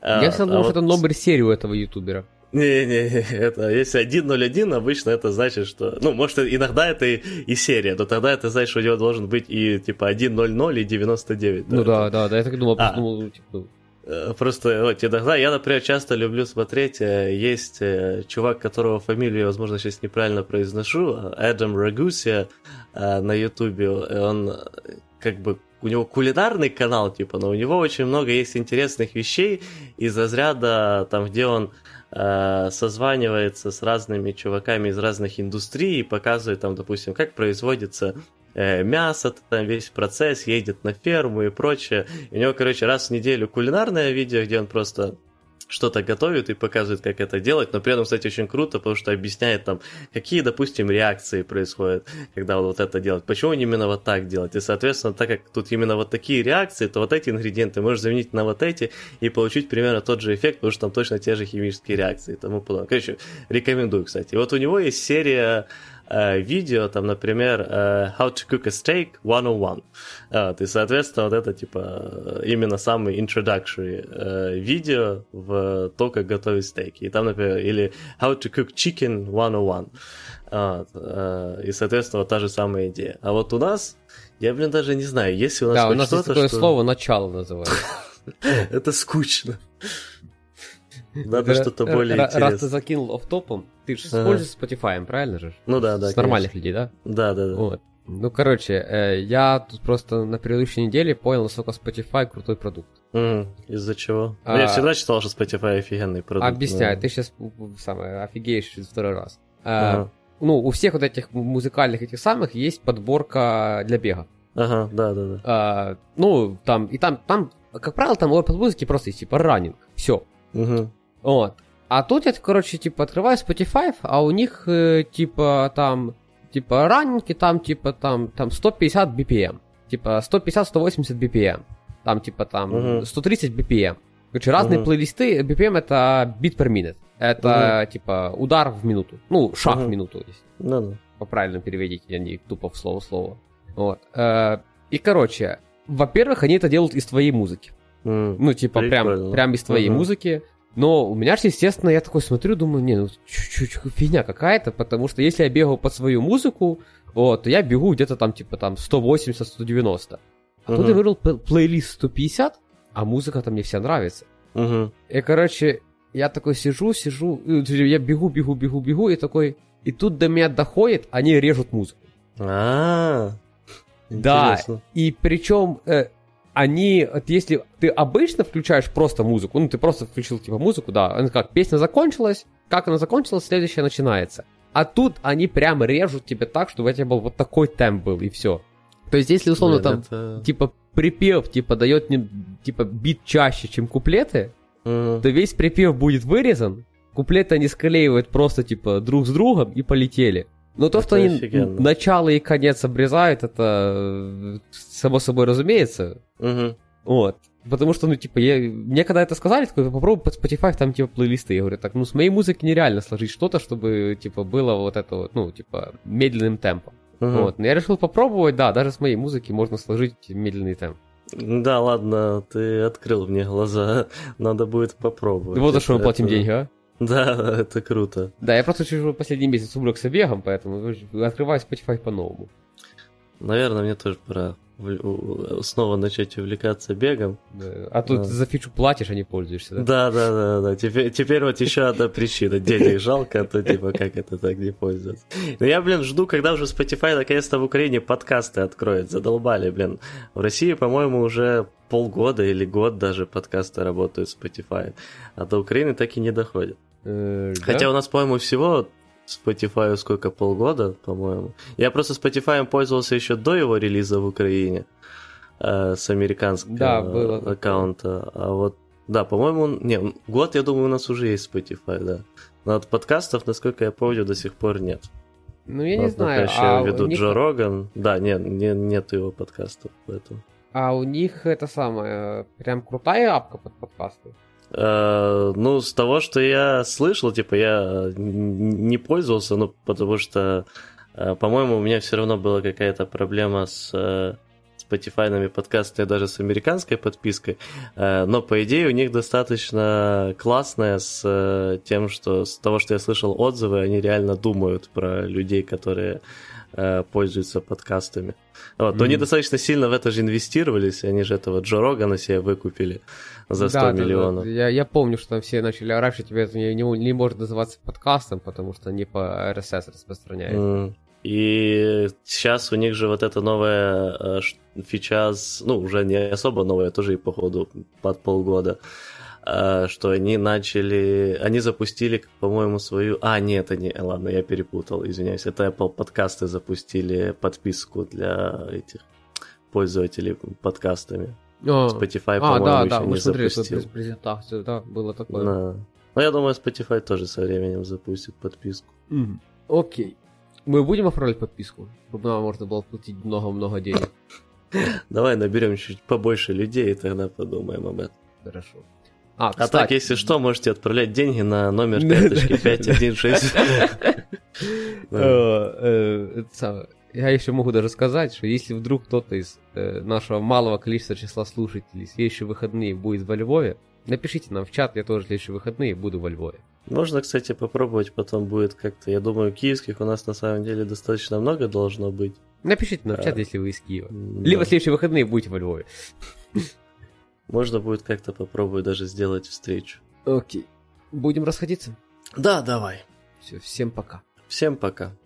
A: Я а, всегда думал, а что вот... это номер серии у этого ютубера.
B: Не-не, это если 1.01, обычно это значит, что... Ну, может, иногда это и, и серия, но тогда это значит, что у него должен быть и, типа, 1.00 и 99.
A: Ну да, да, да, я так думал, а. думал, типа,
B: Э, просто вот иногда я, например, часто люблю смотреть, э, есть э, чувак, которого фамилию, возможно, сейчас неправильно произношу, Эдам Рагусия на Ютубе, он как бы у него кулинарный канал, типа, но у него очень много есть интересных вещей из разряда, там, где он э, созванивается с разными чуваками из разных индустрий и показывает, там, допустим, как производится э, мясо, там весь процесс, едет на ферму и прочее. И у него, короче, раз в неделю кулинарное видео, где он просто что-то готовит и показывает, как это делать, но при этом, кстати, очень круто, потому что объясняет там, какие, допустим, реакции происходят, когда он вот это делает, почему именно вот так делает, и, соответственно, так как тут именно вот такие реакции, то вот эти ингредиенты можешь заменить на вот эти и получить примерно тот же эффект, потому что там точно те же химические реакции и тому подобное. Короче, рекомендую, кстати. И вот у него есть серия э, видео, там, например, э, How to cook a steak 101. Вот, и, соответственно, вот это, типа, именно самый introductory э, видео в то, как готовить стейки. И там, например, или How to cook chicken 101. Вот, э, и, соответственно, вот та же самая идея. А вот у нас, я, блин, даже не знаю, если у нас
A: Да, у нас есть такое
B: что...
A: слово «начало» называется.
B: Это скучно. Надо что-то более
A: Раз ты
B: интересное.
A: закинул офтопом, ты же используешь Spotify, правильно же?
B: Ну да, да.
A: С нормальных людей, да?
B: Да, да, да.
A: Ну, короче, э, я тут просто на предыдущей неделе понял, насколько Spotify крутой продукт.
B: Из-за чего? Ну,
A: А-
B: Я всегда считал, что Spotify офигенный продукт.
A: Объясняю,
B: но-
A: ты сейчас самое офигеешь через второй раз.
B: Ага.
A: Ну, у всех вот этих музыкальных этих самых есть подборка для бега.
B: Ага, да, да, да.
A: Э, Ну, там, и там, там, как правило, там у Apple музыки просто есть, типа, раннинг, все.
B: Угу.
A: Вот. А тут я, короче, типа, открываю Spotify, а у них, э, типа, там, типа, раннинги, там, типа, там, там 150 BPM. Типа, 150-180 BPM. Там, типа, там,
B: Мгм.
A: 130 BPM. Короче, разные
B: Мгм.
A: плейлисты. BPM это beat per minute. Это, типа, удар в минуту. Ну, шаг в
B: Мгм.
A: минуту, если
B: Ну, ну.
A: по правильному переводить, а не тупо в слово слово. Вот. Э, И, короче, во-первых, они это делают из твоей музыки.
B: М.
A: Ну, типа, прям,
B: Прикольно.
A: прям из твоей
B: Мгм.
A: музыки. Но у меня же, естественно, я такой смотрю, думаю, не, ну чуть-чуть фигня какая-то, потому что если я бегаю под свою музыку, вот, то я бегу где-то там, типа, там 180-190. А тут
B: Мгм.
A: я выбрал п- плейлист 150, а музыка-то мне вся нравится.
B: Мгм.
A: И, короче, я такой сижу, сижу, и я бегу, бегу, бегу, бегу, и такой... И тут до меня доходит, они режут музыку.
B: А,
A: Да, и причем э, они, если ты обычно включаешь просто музыку, ну ты просто включил типа музыку, да, она как, песня закончилась, как она закончилась, следующая начинается. А тут они прям режут тебе так, чтобы у тебя был вот такой темп был, и все. То есть, если условно
B: Блин,
A: там,
B: это-
A: типа, припев, типа, дает не, типа, бит чаще, чем куплеты,
B: Мгм.
A: то весь припев будет вырезан, куплеты они склеивают просто, типа, друг с другом и полетели. Но то,
B: Это
A: что они
B: офигенно.
A: начало и конец обрезают, это э, само собой разумеется.
B: Мгм.
A: Вот. Потому что, ну, типа, я... мне когда это сказали, такой, попробуй под Spotify, там, типа, плейлисты. Я говорю, так, ну, с моей музыки нереально сложить что-то, чтобы, типа, было вот это вот, ну, типа, медленным темпом.
B: Мгм.
A: Вот. Но я решил попробовать, да, даже с моей музыки можно сложить медленный темп.
B: Да, ладно, ты открыл мне глаза. Надо будет попробовать.
A: вот за что мы платим
B: это-
A: деньги, а?
B: Да, это круто.
A: Да, я просто чужой последний месяц увлекся бегом, поэтому открываю Spotify по-новому.
B: Наверное, мне тоже пора снова начать увлекаться бегом.
A: Да. А тут
B: Да.
A: за фичу платишь, а не пользуешься, да?
B: Да, да, да, да. Теперь, теперь вот еще одна причина. Денег жалко, а то типа как это так не пользоваться. Но я, блин, жду, когда уже Spotify наконец-то в Украине подкасты откроет. Задолбали, блин. В России, по-моему, уже полгода или год даже подкасты работают в Spotify. А до Украины так и не доходят.
A: Э, да?
B: Хотя у нас, по-моему, всего Spotify сколько, полгода, по-моему. Я просто Spotify пользовался еще до его релиза в Украине э, с американского
A: Да, было
B: аккаунта. А вот, да, по-моему, не, год, я думаю, у нас уже есть Spotify, да. Но от подкастов, насколько я помню, до сих пор нет.
A: Ну, я не
B: Вот
A: знаю,
B: пока еще
A: а у,
B: ведут
A: них,
B: Джо Роган. Да, нет, не, нету его подкастов, поэтому.
A: а у них это самое, прям крутая апка под подкасты.
B: Э, ну, с того, что я слышал, типа, я не пользовался, ну, потому что, э, по-моему, у меня все равно была какая-то проблема с э, Spotify подкастами, даже с американской подпиской. Но, по идее, у них достаточно классная с тем, что с того, что я слышал отзывы, они реально думают про людей, которые пользуются подкастами. Вот, mm-hmm. Но они достаточно сильно в это же инвестировались, они же этого Джо Рогана себе выкупили за 100
A: да,
B: миллионов.
A: Да, да. Я, я помню, что там все начали орать, что тебе это не, не, не может называться подкастом, потому что они по RSS распространяют. Mm.
B: И сейчас у них же вот эта новая э, фича, ну, уже не особо новая, тоже и походу под полгода, э, что они начали, они запустили, по-моему, свою... А, нет, они, ладно, я перепутал, извиняюсь, это Apple подкасты запустили подписку для этих пользователей подкастами.
A: О, Spotify, а, по-моему, да, еще да, не мы смотрели запустил. презентацию, да, было такое. Да.
B: Ну, я думаю, Spotify тоже со временем запустит подписку.
A: Mm. Окей. Мы будем оформлять подписку? Чтобы нам можно было платить много-много денег.
B: Давай наберем чуть побольше людей, и тогда подумаем об этом.
A: Хорошо.
B: А, а так, если что, можете отправлять деньги на номер карточки 516.
A: Я еще могу даже сказать, что если вдруг кто-то из э, нашего малого количества числа слушателей следующие выходные будет во Львове, напишите нам в чат, я тоже следующие выходные буду во Львове.
B: Можно, кстати, попробовать потом будет как-то. Я думаю, киевских у нас на самом деле достаточно много должно быть.
A: Напишите нам в чат, а, если вы из Киева. Да. Либо следующие выходные будете во Львове.
B: Можно будет как-то попробовать даже сделать встречу.
A: Окей. Будем расходиться?
B: Да, давай.
A: Все, всем пока.
B: Всем пока.